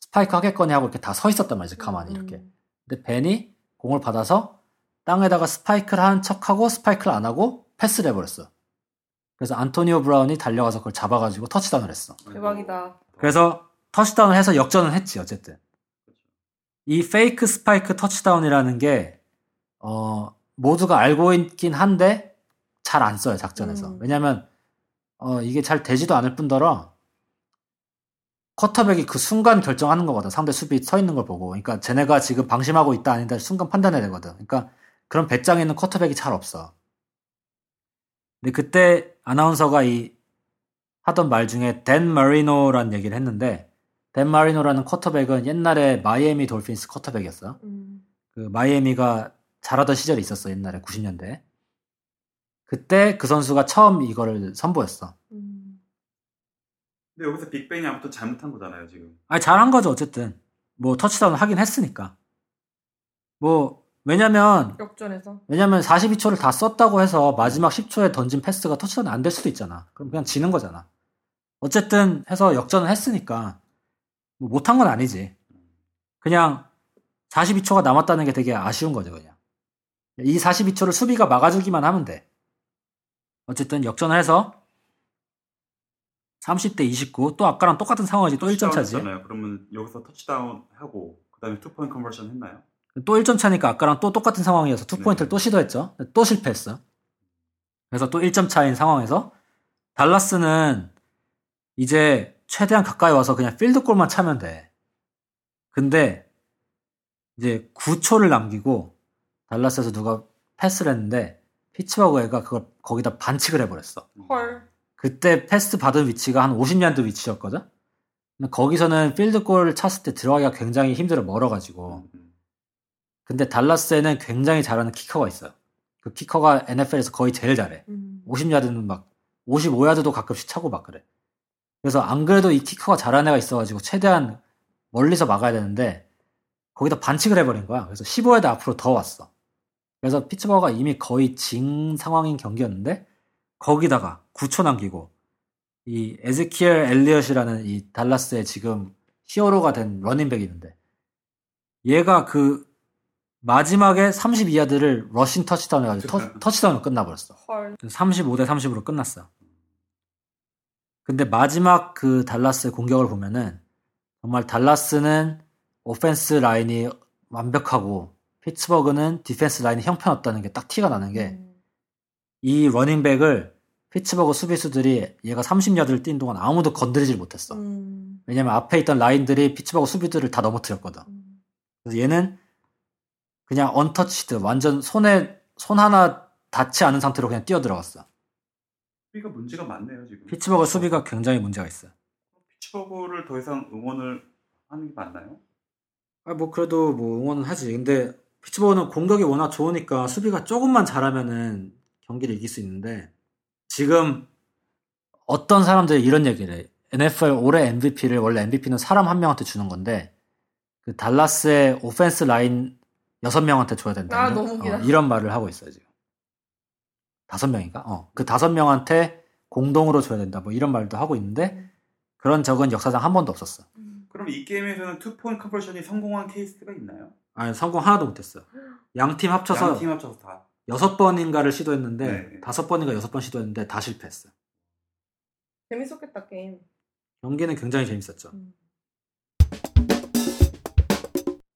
Speaker 1: 스파이크 하겠거니 하고 이렇게 다 서 있었단 말이지 가만히 이렇게.
Speaker 3: 음.
Speaker 1: 근데 벤이 공을 받아서 땅에다가 스파이크를 하는 척하고 스파이크를 안 하고 패스를 해버렸어. 그래서 안토니오 브라운이 달려가서 그걸 잡아가지고 터치다운을 했어.
Speaker 3: 대박이다.
Speaker 1: 그래서 터치다운을 해서 역전은 했지 어쨌든. 이 fake spike touchdown이라는 게 어, 모두가 알고 있긴 한데 잘 안 써요 작전에서.
Speaker 3: 음.
Speaker 1: 왜냐면 어, 이게 잘 되지도 않을 뿐더러 쿼터백이 그 순간 결정하는 거거든. 상대 수비 서 있는 걸 보고. 그러니까 쟤네가 지금 방심하고 있다 아니다 순간 판단해야 되거든. 그러니까 그런 배짱 있는 쿼터백이 잘 없어. 근데 그때 아나운서가 이 하던 말 중에 댄 마리노라는 얘기를 했는데 댄 마리노라는 쿼터백은 옛날에 마이애미 돌핀스 쿼터백이었어.
Speaker 3: 음.
Speaker 1: 그 마이애미가 잘하던 시절이 있었어 옛날에 90년대. 그때 그 선수가 처음 이거를 선보였어.
Speaker 3: 음.
Speaker 2: 근데 여기서 빅뱅이 아무튼 잘못한 거잖아요, 지금.
Speaker 1: 아니 잘한 거죠 어쨌든. 뭐 터치다운 하긴 했으니까. 뭐 왜냐면
Speaker 3: 역전해서.
Speaker 1: 왜냐면 42초를 다 썼다고 해서 마지막 10초에 던진 패스가 터치다운 안 될 수도 있잖아. 그럼 그냥 지는 거잖아. 어쨌든 해서 역전을 했으니까 뭐 못한 건 아니지. 그냥 42초가 남았다는 게 되게 아쉬운 거죠, 그냥. 이 42초를 수비가 막아주기만 하면 돼. 어쨌든 역전을 해서 30대 29, 또 아까랑 똑같은 상황이지, 또 1점 차지.
Speaker 2: 잖아요 그러면 여기서 터치다운 하고 그다음에 two-point conversion 했나요?
Speaker 1: 또 1점 차니까 아까랑 또 똑같은 상황이어서 two
Speaker 2: 네.
Speaker 1: point를 또 시도했죠. 또 실패했어. 그래서 또 1점 차인 상황에서 달라스는 이제 최대한 가까이 와서 그냥 필드골만 차면 돼. 근데 이제 9초를 남기고 달라스에서 누가 패스를 했는데 피츠버그 애가 그걸 거기다 반칙을 해버렸어.
Speaker 3: 헐.
Speaker 1: 그때 패스 받은 위치가 한 50야드 위치였거든. 근데 거기서는 필드골을 찼을 때 들어가기가 굉장히 힘들어 멀어가지고.
Speaker 2: 음.
Speaker 1: 근데 달라스에는 굉장히 잘하는 키커가 있어요. 그 키커가 NFL에서 거의 제일 잘해.
Speaker 3: 음.
Speaker 1: 50야드는 막 55야드도 가끔씩 차고 막 그래. 그래서 안 그래도 이 키커가 잘하는 애가 있어가지고 최대한 멀리서 막아야 되는데 거기다 반칙을 해버린 거야. 그래서 15야드 앞으로 더 왔어. 그래서 피츠버그가 이미 거의 진 상황인 경기였는데 거기다가 9초 남기고 이 에즈키엘 엘리엇이라는 이 달라스의 지금 hero가 된 running back이 있는데 얘가 그 마지막에 32야드를 rushing touchdown 해가지고 터, 터치다운으로 끝나버렸어.
Speaker 3: 헐.
Speaker 1: 35대 30으로 끝났어. 근데 마지막 그 달라스의 공격을 보면은 정말 달라스는 offense line이 완벽하고 피츠버그는 defense line이 형편없다는 게 딱 티가 나는 게이
Speaker 3: 음.
Speaker 1: running back을 피츠버그 수비수들이 얘가 30야드를 뛴 동안 아무도 건드리질 못했어.
Speaker 3: 음.
Speaker 1: 왜냐면 앞에 있던 라인들이 피츠버그 수비들을 다 넘어뜨렸거든.
Speaker 3: 음.
Speaker 1: 그래서 얘는 그냥 untouched 완전 손에 손 하나 닿지 않은 상태로 그냥 뛰어 들어갔어.
Speaker 2: 수비가 문제가 많네요, 지금.
Speaker 1: 피츠버그 수비가 굉장히 문제가 있어.
Speaker 2: 피츠버그를 더 이상 응원을 하는 게 맞나요?
Speaker 1: 아, 뭐 그래도 뭐 응원은 하지. 근데 피츠버그는 공격이 워낙 좋으니까 수비가 조금만 잘하면은 경기를 이길 수 있는데 지금 어떤 사람들이 이런 얘기를 해. NFL 올해 MVP를 원래 MVP는 사람 한 명한테 주는 건데 그 달라스의 오펜스 라인 여섯 명한테 줘야 된다.
Speaker 3: 아,
Speaker 1: 이런,
Speaker 3: 너무 웃기다.
Speaker 1: 어, 이런 말을 하고 있어요 지금. 다섯 명인가? 어, 그 다섯 명한테 공동으로 줘야 된다. 뭐 이런 말도 하고 있는데 그런 적은 역사상 한 번도 없었어.
Speaker 3: 음.
Speaker 2: 그럼 이 게임에서는 two-point conversion이 성공한 케이스가 있나요?
Speaker 1: 아니 성공 하나도 못했어. 양팀 합쳐서
Speaker 2: 양팀 합쳐서 다.
Speaker 1: 여섯 번인가를 시도했는데
Speaker 2: 네.
Speaker 1: 다섯 번인가 여섯 번 시도했는데 다 실패했어.
Speaker 3: 재밌었겠다 게임.
Speaker 1: 경기는 굉장히 재밌었죠.
Speaker 3: 음.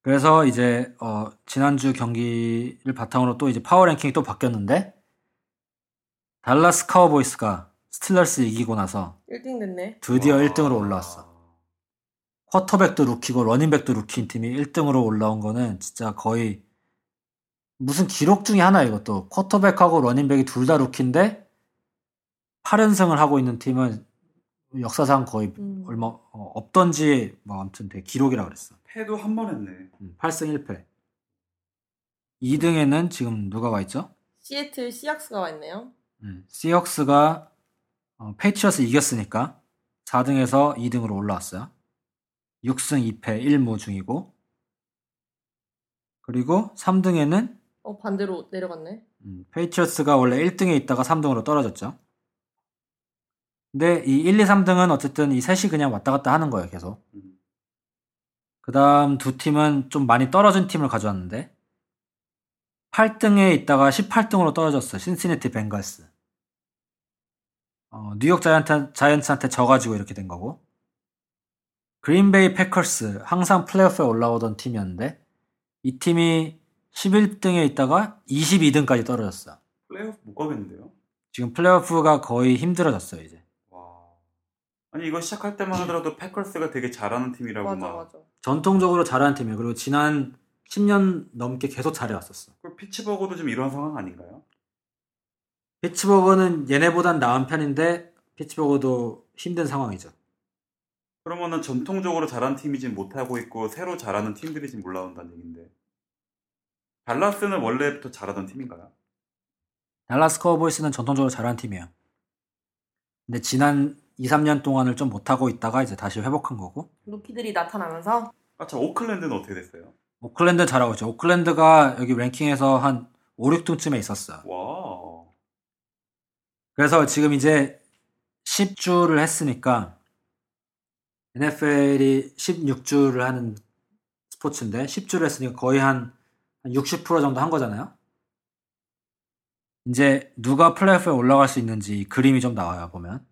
Speaker 1: 그래서 이제 어, 지난주 경기를 바탕으로 또 이제 power ranking이 또 바뀌었는데 달라스 카우보이스가 스틸러스 이기고 나서
Speaker 3: 1등 됐네.
Speaker 1: 드디어
Speaker 2: 와.
Speaker 1: 1등으로 올라왔어. 쿼터백도 루키고 running back도 루키인 팀이 1등으로 올라온 거는 진짜 거의 무슨 기록 중에 하나 이것도 쿼터백하고 running back이 둘 다 루키인데 8연승을 하고 있는 팀은 역사상 거의
Speaker 3: 음.
Speaker 1: 얼마 어, 없던지 뭐 아무튼 되게 기록이라 그랬어.
Speaker 2: 패도 한 번 했네.
Speaker 1: 음, 8승 1패. 2등에는 지금 누가 와 있죠?
Speaker 3: 시애틀 시혹스가 와 있네요.
Speaker 1: 음, 시혹스가 어, 페이트리어츠 이겼으니까 4등에서 2등으로 올라왔어요. 6승 2패 1무 중이고 그리고 3등에는
Speaker 3: 어 반대로 내려갔네.
Speaker 1: 음, 페이트리어츠가 원래 1등에 있다가 3등으로 떨어졌죠. 근데 이 1, 2, 3등은 어쨌든 이 셋이 그냥 왔다 갔다 하는 거예요, 계속.
Speaker 2: 음.
Speaker 1: 그 다음 두 팀은 좀 많이 떨어진 팀을 가져왔는데 8등에 있다가 18등으로 떨어졌어. 신시내티 벵갈스. 어, 뉴욕 자이언트, 자이언츠한테 져가지고 이렇게 된 거고. 그린베이 패커스 항상 플레이오프에 올라오던 팀이었는데 이 팀이 11등에 있다가 22등까지 떨어졌어.
Speaker 2: 플레이오프 못 가겠는데요?
Speaker 1: 지금 플레이오프가 거의 힘들어졌어요, 이제.
Speaker 2: 와. 아니 이거 시작할 때만 하더라도 패커스가 되게 잘하는 팀이라고
Speaker 3: 맞아
Speaker 2: 막.
Speaker 3: 맞아.
Speaker 1: 전통적으로 잘하는 팀이에요. 그리고 지난 10년 넘게 계속 잘해왔었어.
Speaker 2: 그 피츠버그도 좀 이런 상황 아닌가요?
Speaker 1: 피츠버그는 얘네보단 나은 편인데 피츠버그도 힘든 상황이죠.
Speaker 2: 그러면은 전통적으로 잘하는 팀이 지금 못하고 있고 새로 잘하는 팀들이 지금 올라온다는 얘긴데 달라스는 원래부터 잘하던 팀인가요?
Speaker 1: 달라스 커보이스는 전통적으로 잘하는 팀이에요. 근데 지난 2, 3년 동안을 좀 못하고 있다가 이제 다시 회복한 거고
Speaker 3: 루키들이 나타나면서
Speaker 2: 아 참 오클랜드는 어떻게 됐어요?
Speaker 1: 오클랜드 잘하고 있죠. 오클랜드가 여기 랭킹에서 한 5, 6등쯤에 있었어요.
Speaker 2: 와.
Speaker 1: 그래서 지금 이제 10주를 했으니까 NFL이 16주를 하는 스포츠인데 10주를 했으니까 거의 한 60% 정도 한 거잖아요. 이제 누가 플레이오프에 올라갈 수 있는지 그림이 좀 나와요 보면.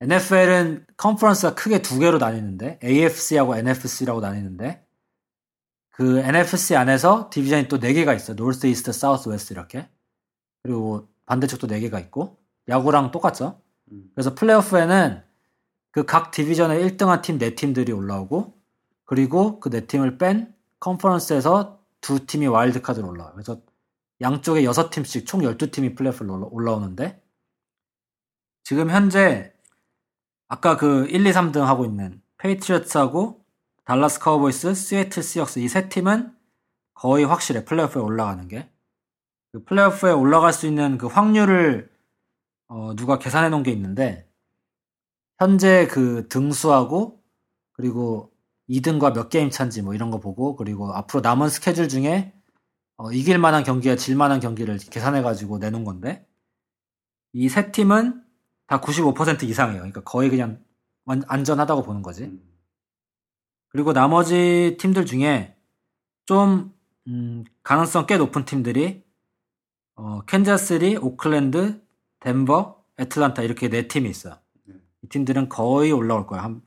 Speaker 1: NFL은 컨퍼런스가 크게 두 개로 나뉘는데 AFC하고 NFC라고 나뉘는데 그 NFC 안에서 division이 또 네 개가 있어요. North East, South West 이렇게. 그리고 반대쪽도 네 개가 있고 야구랑 똑같죠.
Speaker 2: 음.
Speaker 1: 그래서 플레이오프에는 그 각 division의 1등한 팀 네 팀들이 올라오고 그리고 그 네 팀을 뺀 컨퍼런스에서 두 팀이 와일드카드로 올라와요. 그래서 양쪽에 여섯 팀씩 총 12팀이 플레이오프로 올라오는데 지금 현재 아까 그 1, 2, 3등 하고 있는 페이트리어츠하고 달라스 카우보이스, 시애틀 시혹스 이 세 팀은 거의 확실해 플레이오프에 올라가는 게. 그 플레이오프에 올라갈 수 있는 그 확률을 어, 누가 계산해 놓은 게 있는데 현재 그 등수하고 그리고 2등과 몇 게임 차인지 뭐 이런 거 보고 그리고 앞으로 남은 스케줄 중에 어, 이길 만한 경기와 질 만한 경기를 계산해 가지고 내놓은 건데 이 세 팀은 다 95% 이상이에요. 그러니까 거의 그냥 완- 안전하다고 보는 거지.
Speaker 2: 음.
Speaker 1: 그리고 나머지 팀들 중에 좀 음, 가능성 꽤 높은 팀들이 어, 캔자스리, 오클랜드, 덴버, 애틀란타 이렇게 네 팀이 있어요.
Speaker 2: 네.
Speaker 1: 이 팀들은 거의 올라올 거예요. 한,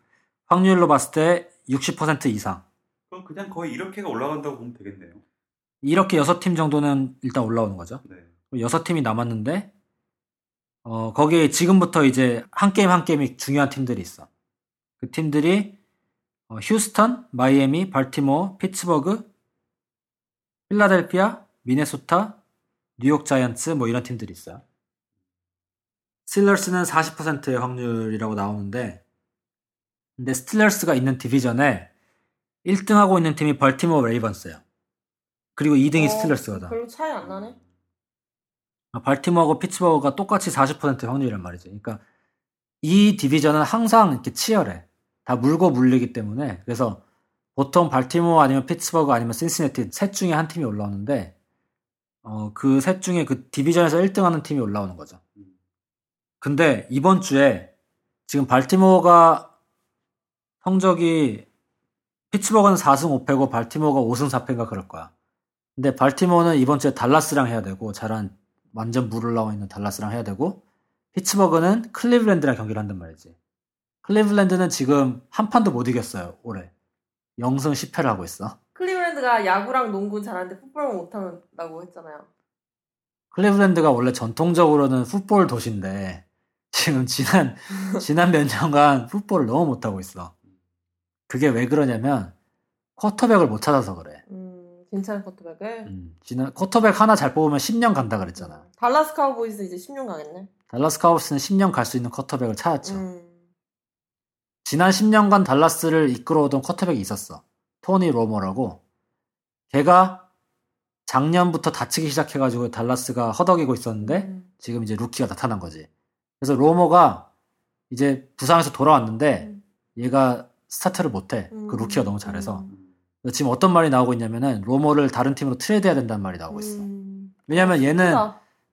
Speaker 1: 확률로 봤을 때 60% 이상.
Speaker 2: 그럼 그냥 거의 이렇게가 올라간다고 보면 되겠네요.
Speaker 1: 이렇게 여섯 팀 정도는 일단 올라오는 거죠.
Speaker 2: 네.
Speaker 1: 여섯 팀이 남았는데 어, 거기에 지금부터 이제 한 게임 한 게임이 중요한 팀들이 있어. 그 팀들이 어, 휴스턴, 마이애미, 발티모어, 피츠버그, 필라델피아, 미네소타, 뉴욕 자이언츠 뭐 이런 팀들이 있어요. 스틸러스는 40%의 확률이라고 나오는데 근데 스틸러스가 있는 division에 1등하고 있는 팀이 볼티모어 레이븐스예요. 그리고 2등이
Speaker 3: 어,
Speaker 1: 스틸러스거든.
Speaker 3: 별로 차이 안 나네.
Speaker 1: 아, 발티모어하고 피츠버그가 똑같이 40% 확률이란 말이죠. 그러니까 이 division은 항상 이렇게 치열해. 다 물고 물리기 때문에 그래서 보통 발티모어 아니면 피츠버그 아니면 신시내티 셋 중에 한 팀이 올라오는데 어, 그 셋 중에 그 디비전에서 1등하는 팀이 올라오는 거죠. 근데 이번 주에 지금 발티모어가 성적이 피츠버그는 4승 5패고 발티모어가 5승 4패인가 그럴 거야. 근데 발티모어는 이번 주에 달라스랑 해야 되고 잘한 완전 물 올라와 있는 달라스랑 해야 되고 피츠버그는 클리블랜드랑 경기를 한단 말이지. 클리블랜드는 지금 한 판도 못 이겼어요 올해. 0승 10패를 하고 있어.
Speaker 3: 클리브랜드가 야구랑 농구 잘하는데 풋볼은 못한다고 했잖아요.
Speaker 1: 클리블랜드가 원래 전통적으로는 풋볼 도시인데 지금 지난 지난 몇 년간 풋볼을 너무 못하고 있어. 그게 왜 그러냐면 쿼터백을 못 찾아서 그래.
Speaker 3: 음, 괜찮은 쿼터백을.
Speaker 1: 음, 지난 쿼터백 하나 잘 뽑으면 10년 간다 그랬잖아.
Speaker 3: 달라스 카우보이스 이제 10년 가겠네.
Speaker 1: 달라스 카우보이스는 10년 갈 수 있는 쿼터백을 찾았죠.
Speaker 3: 음,
Speaker 1: 지난 10년간 달라스를 이끌어오던 쿼터백이 있었어. 토니 로모라고. 걔가 작년부터 다치기 시작해가지고 달라스가 허덕이고 있었는데
Speaker 3: 음,
Speaker 1: 지금 이제 루키가 나타난 거지. 그래서 로모가 이제 부상에서 돌아왔는데
Speaker 3: 음.
Speaker 1: 얘가 스타트를 못해.
Speaker 3: 음.
Speaker 1: 그 루키가 너무 잘해서.
Speaker 2: 음.
Speaker 1: 지금 어떤 말이 나오고 있냐면은 로모를 다른 팀으로 트레이드해야 된다는 말이 나오고 있어.
Speaker 3: 음.
Speaker 1: 왜냐면 얘는.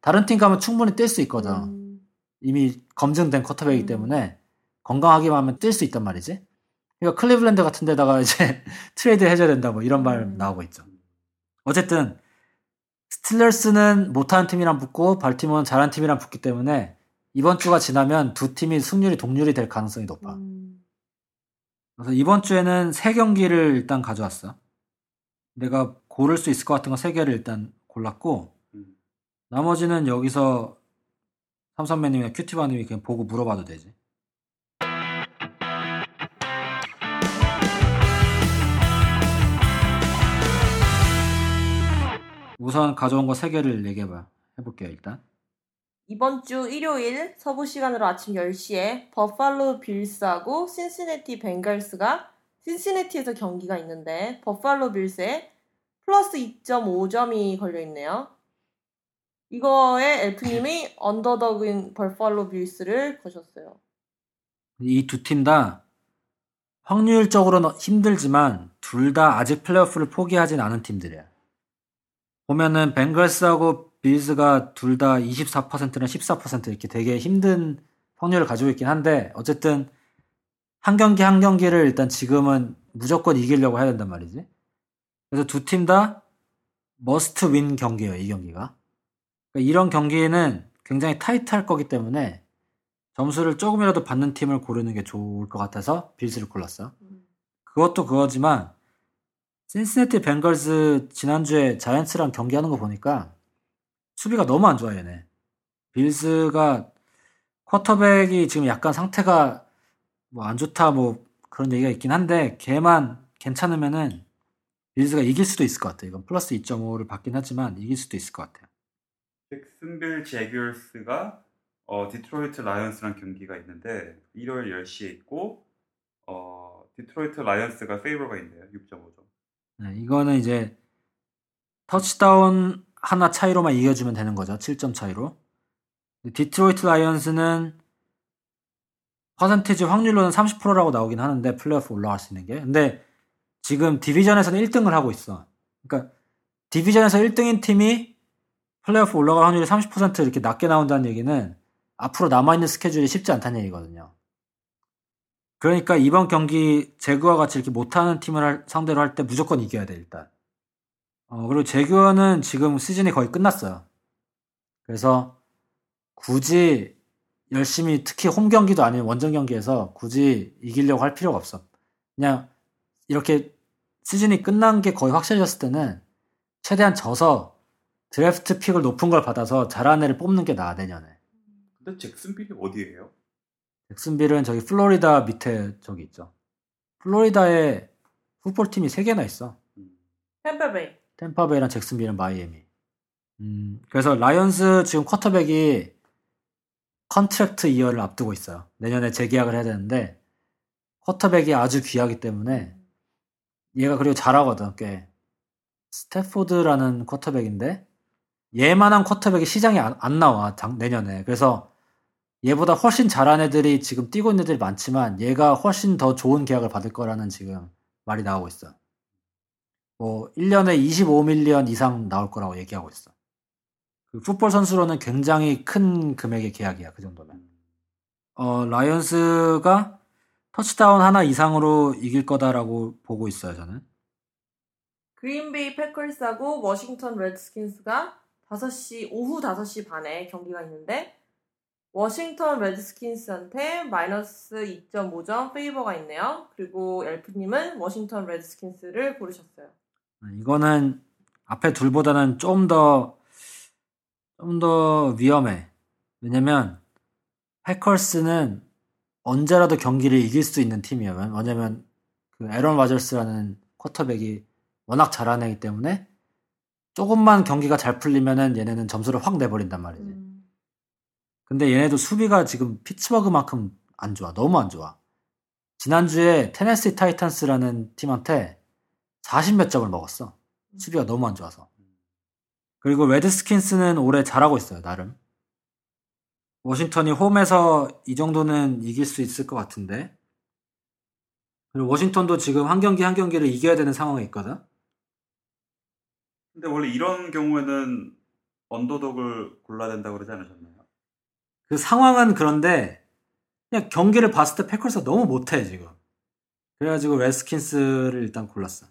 Speaker 1: 다른 팀 가면 충분히 뛸 수 있거든.
Speaker 3: 음,
Speaker 1: 이미 검증된 쿼터백이기
Speaker 3: 음.
Speaker 1: 때문에 건강하기만 하면 뛸 수 있단 말이지. 그러니까 클리블랜드 같은 데다가 이제 트레이드 해줘야 된다 뭐 이런 말
Speaker 3: 음.
Speaker 1: 나오고 있죠. 어쨌든 스틸러스는 못하는 팀이랑 붙고 발티모어는 잘하는 팀이랑 붙기 때문에 이번 주가 지나면 두 팀이 승률이 동률이 될 가능성이 높아. 그래서 이번 주에는 세 경기를 일단 가져왔어. 내가 고를 수 있을 것 같은 거 세 개를 일단 골랐고 나머지는 여기서 삼선배님이나 큐티바님이 그냥 보고 물어봐도 되지. 우선 가져온 거 세 개를 얘기해봐. 해볼게요 일단.
Speaker 3: 이번 주 일요일 서부 시간으로 아침 10시에 버팔로 빌스하고 신시내티 벵갈스가 신시내티에서 경기가 있는데 버팔로 빌스에 플러스 2.5점이 걸려 있네요. 이거에 엘프님이 언더덕인 버팔로 빌스를 거셨어요.
Speaker 1: 이 두 팀 다 확률적으로는 힘들지만 둘 다 아직 플레이오프를 포기하진 않은 팀들이야. 보면은 벵글스하고 빌즈가 둘 다 24%나 14% 이렇게 되게 힘든 확률을 가지고 있긴 한데 어쨌든 한 경기 한 경기를 일단 지금은 무조건 이기려고 해야 된단 말이지. 그래서 두 팀 다 must win 경기예요, 이 경기가. 그러니까 이런 경기는 굉장히 타이트할 거기 때문에 점수를 조금이라도 받는 팀을 고르는 게 좋을 것 같아서 빌스를 골랐어. 그것도 그거지만 신시내티 벵걸스 지난주에 자이언츠랑 경기하는 거 보니까 수비가 너무 안 좋아 얘네. 빌스가 쿼터백이 지금 약간 상태가 뭐 안 좋다 뭐 그런 얘기가 있긴 한데 걔만 괜찮으면은 빌스가 이길 수도 있을 것 같아. 이건 플러스 2.5를 받긴 하지만 이길 수도 있을 것 같아요.
Speaker 2: 잭슨빌 재규어스가 어, 디트로이트 라이언스랑 경기가 있는데 일요일 10시에 있고 어, 디트로이트 라이언스가 favor가 있네요. 6.5점.
Speaker 1: 네, 이거는 이제 터치다운 하나 차이로만 이겨주면 되는 거죠. 7점 차이로. 디트로이트 라이언스는 퍼센티지 확률로는 30%라고 나오긴 하는데 플레이오프 올라갈 수 있는 게. 근데 지금 division에서는 1등을 하고 있어. 그러니까 division에서 1등인 팀이 플레이오프 올라갈 확률이 30% 이렇게 낮게 나온다는 얘기는 앞으로 남아있는 스케줄이 쉽지 않다는 얘기거든요. 그러니까 이번 경기 제그와 같이 이렇게 못하는 팀을 할- 상대로 할 때 무조건 이겨야 돼 일단. 어, 그리고 제그어는 지금 시즌이 거의 끝났어요. 그래서 굳이 열심히 특히 홈 경기도 아닌 원정 경기에서 굳이 이기려고 할 필요가 없어. 그냥 이렇게 시즌이 끝난 게 거의 확실해졌을 때는 최대한 져서 드래프트 픽을 높은 걸 받아서 잘하는 애를 뽑는 게 나아 내년에.
Speaker 2: 근데 잭슨빌이 어디예요?
Speaker 1: 잭슨빌은 저기 플로리다 밑에 저기 있죠. 플로리다에 풋볼 팀이 3개나 있어.
Speaker 2: 음.
Speaker 3: 템파베이.
Speaker 1: 템파베이랑 잭슨빌은 마이애미. 음, 그래서 라이언스 지금 쿼터백이 contract year를 앞두고 있어요. 내년에 재계약을 해야 되는데 쿼터백이 아주 귀하기 때문에 얘가 그리고 잘하거든 꽤. 스태포드라는 쿼터백인데 얘만한 쿼터백이 시장에 안, 안 나와 작- 내년에. 그래서 얘보다 훨씬 잘한 애들이 지금 뛰고 있는 애들이 많지만 얘가 훨씬 더 좋은 계약을 받을 거라는 지금 말이 나오고 있어. 뭐 1년에 25밀리언 이상 나올 거라고 얘기하고 있어. 그 풋볼 선수로는 굉장히 큰 금액의 계약이야 그 정도면. 어 라이언스가 터치다운 하나 이상으로 이길 거다라고 보고 있어요 저는.
Speaker 3: 그린베이 패커스하고 워싱턴 레드스킨스가 5시 오후 5시 반에 경기가 있는데 워싱턴 레드스킨스한테 마이너스 2.5점 favor가 있네요. 그리고 엘프님은 워싱턴 레드스킨스를 고르셨어요.
Speaker 1: 이거는 앞에 둘보다는 좀 더, 좀 더 위험해. 왜냐면, 패커스는 언제라도 경기를 이길 수 있는 팀이에요. 왜냐면, 그 에런 로저스라는 쿼터백이 워낙 잘하는 애기 때문에, 조금만 경기가 잘 풀리면은 얘네는 점수를 확 내버린단 말이지.
Speaker 3: 음,
Speaker 1: 근데 얘네도 수비가 지금 피츠버그만큼 안 좋아. 너무 안 좋아. 지난주에 테네시 타이탄스라는 팀한테 40몇 점을 먹었어. 수비가 너무 안 좋아서. 그리고 레드스킨스는 올해 잘하고 있어요, 나름. 워싱턴이 홈에서 이 정도는 이길 수 있을 것 같은데. 그리고 워싱턴도 지금 한 경기 한 경기를 이겨야 되는 상황에 있거든.
Speaker 2: 근데 원래 이런 경우에는 언더독을 골라야 된다고 그러지 않으셨나요?
Speaker 1: 그 상황은 그런데 그냥 경기를 봤을 때 패커스가 너무 못해 지금. 그래가지고 레스킨스를 일단 골랐어.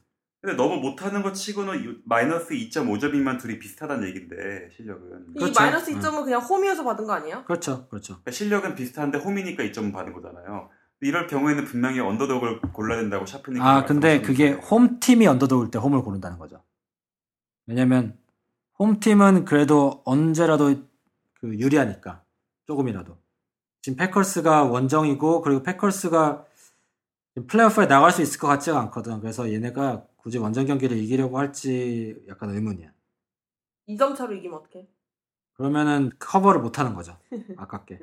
Speaker 2: 근데 너무 못하는 것 치고는 이- 마이너스 2.5점이면 둘이 비슷하다는 얘긴데 실력은
Speaker 3: 이
Speaker 1: 그렇죠.
Speaker 3: 마이너스
Speaker 1: 응.
Speaker 3: 2점은 그냥 홈이어서 받은 거 아니에요?
Speaker 1: 그렇죠, 그렇죠.
Speaker 2: 그러니까 실력은 비슷한데 홈이니까 2점 받는 거잖아요. 이럴 경우에는 분명히 언더독을 골라야 된다고 샤프님
Speaker 1: 아 근데 그게 홈 팀이 언더독일 때 홈을 고른다는 거죠. 왜냐면 홈 팀은 그래도 언제라도 그 유리하니까 조금이라도. 지금 패커스가 원정이고 그리고 패커스가 지금 플레이오프에 나갈 수 있을 것 같지가 않거든. 그래서 얘네가 굳이 원정 경기를 이기려고 할지 약간 의문이야.
Speaker 3: 2점 차로 이기면 어떡해?
Speaker 1: 그러면은 커버를 못 하는 거죠. 아깝게.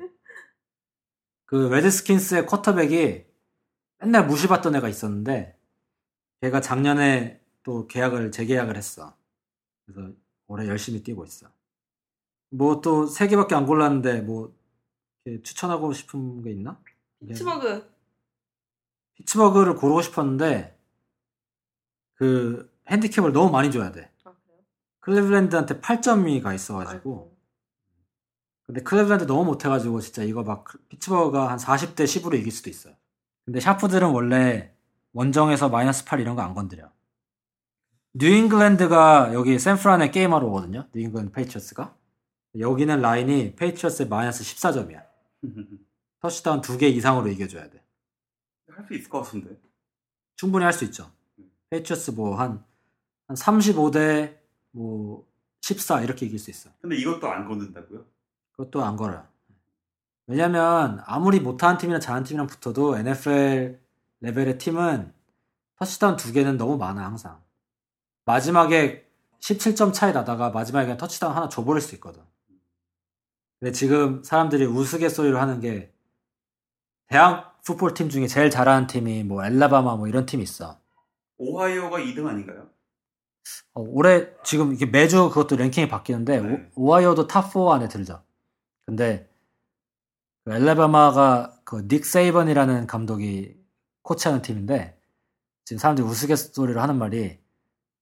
Speaker 1: 그 레드스킨스의 쿼터백이 맨날 무시받던 애가 있었는데 걔가 작년에 또 계약을 재계약을 했어. 그래서 올해 열심히 뛰고 있어. 뭐 또 세 개밖에 안 골랐는데 뭐 추천하고 싶은 게 있나?
Speaker 3: 피츠버그
Speaker 1: 피츠버그를 고르고 싶었는데 그 핸디캡을 너무 많이 줘야 돼.
Speaker 3: 아?
Speaker 1: 클리블랜드한테 8점이 가 있어가지고
Speaker 3: 아이고.
Speaker 1: 근데 클리블랜드 너무 못해가지고 진짜 이거 막 피츠버그가 한 40대 10으로 이길 수도 있어요. 근데 sharp들은 원래 원정에서 마이너스 8 이런 거 안 건드려. 뉴잉글랜드가 여기 샌프란에 게임하러 오거든요. 뉴잉글랜드 패트리어츠가. 여기는 라인이 패트리어츠의 마이너스 14점이야. 터치다운 2개 이상으로 이겨줘야 돼.
Speaker 2: 할 수 있을 것 같은데.
Speaker 1: 충분히 할 수 있죠. 패트리어츠 뭐 한 한 35대 뭐 14 이렇게 이길 수 있어.
Speaker 2: 근데 이것도 안 건든다고요?
Speaker 1: 그것도 안 걸어요. 왜냐면 아무리 못하는 팀이나 잘하는 팀이랑 붙어도 NFL 레벨의 팀은 터치다운 두 개는 너무 많아 항상. 마지막에 17점 차이 나다가 마지막에 그냥 터치다운 하나 줘버릴 수 있거든. 근데 지금 사람들이 우스갯소리로 하는 게 대학 풋볼 팀 중에 제일 잘하는 팀이 뭐 엘라바마 뭐 이런 팀이 있어.
Speaker 2: 오하이오가 2등 아닌가요?
Speaker 1: 어, 올해 지금 이게 매주 그것도 랭킹이 바뀌는데
Speaker 2: 네.
Speaker 1: 오하이오도 top 4 안에 들죠. 근데 그 앨라배마가 그 닉 세이번이라는 감독이 코치하는 팀인데 지금 사람들이 우스갯소리로 하는 말이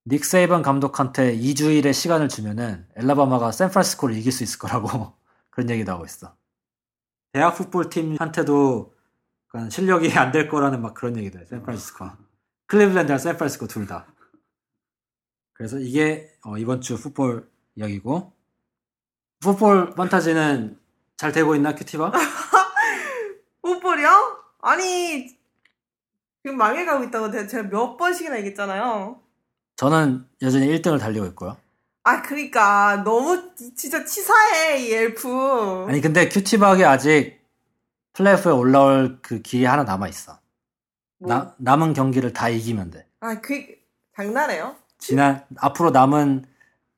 Speaker 1: 닉 세이번 감독한테 2주일의 시간을 주면은 앨라배마가 샌프란시스코를 이길 수 있을 거라고 그런 얘기도 하고 있어. 대학 풋볼 팀한테도 실력이 안 될 거라는 막 그런 얘기도 해. 샌프란시스코가. 클리블랜드랑 샌프란시스코 둘 다. 그래서 이게 어, 이번 주 풋볼 이야기고 풋볼 판타지는 잘 되고 있나 큐티바?
Speaker 3: 풋볼이요? 아니 지금 망해가고 있다고 제- 제가 몇 번씩이나 얘기했잖아요.
Speaker 1: 저는 여전히 1등을 달리고 있고요.
Speaker 3: 아 그러니까 너무 진짜 치사해 이 엘프.
Speaker 1: 아니 근데 큐티박이 아직 플레이오프에 올라올 그 길이 하나 남아 있어.
Speaker 3: 뭐?
Speaker 1: 나- 남은 경기를 다 이기면 돼.
Speaker 3: 아 그 장난해요?
Speaker 1: 지난 앞으로 남은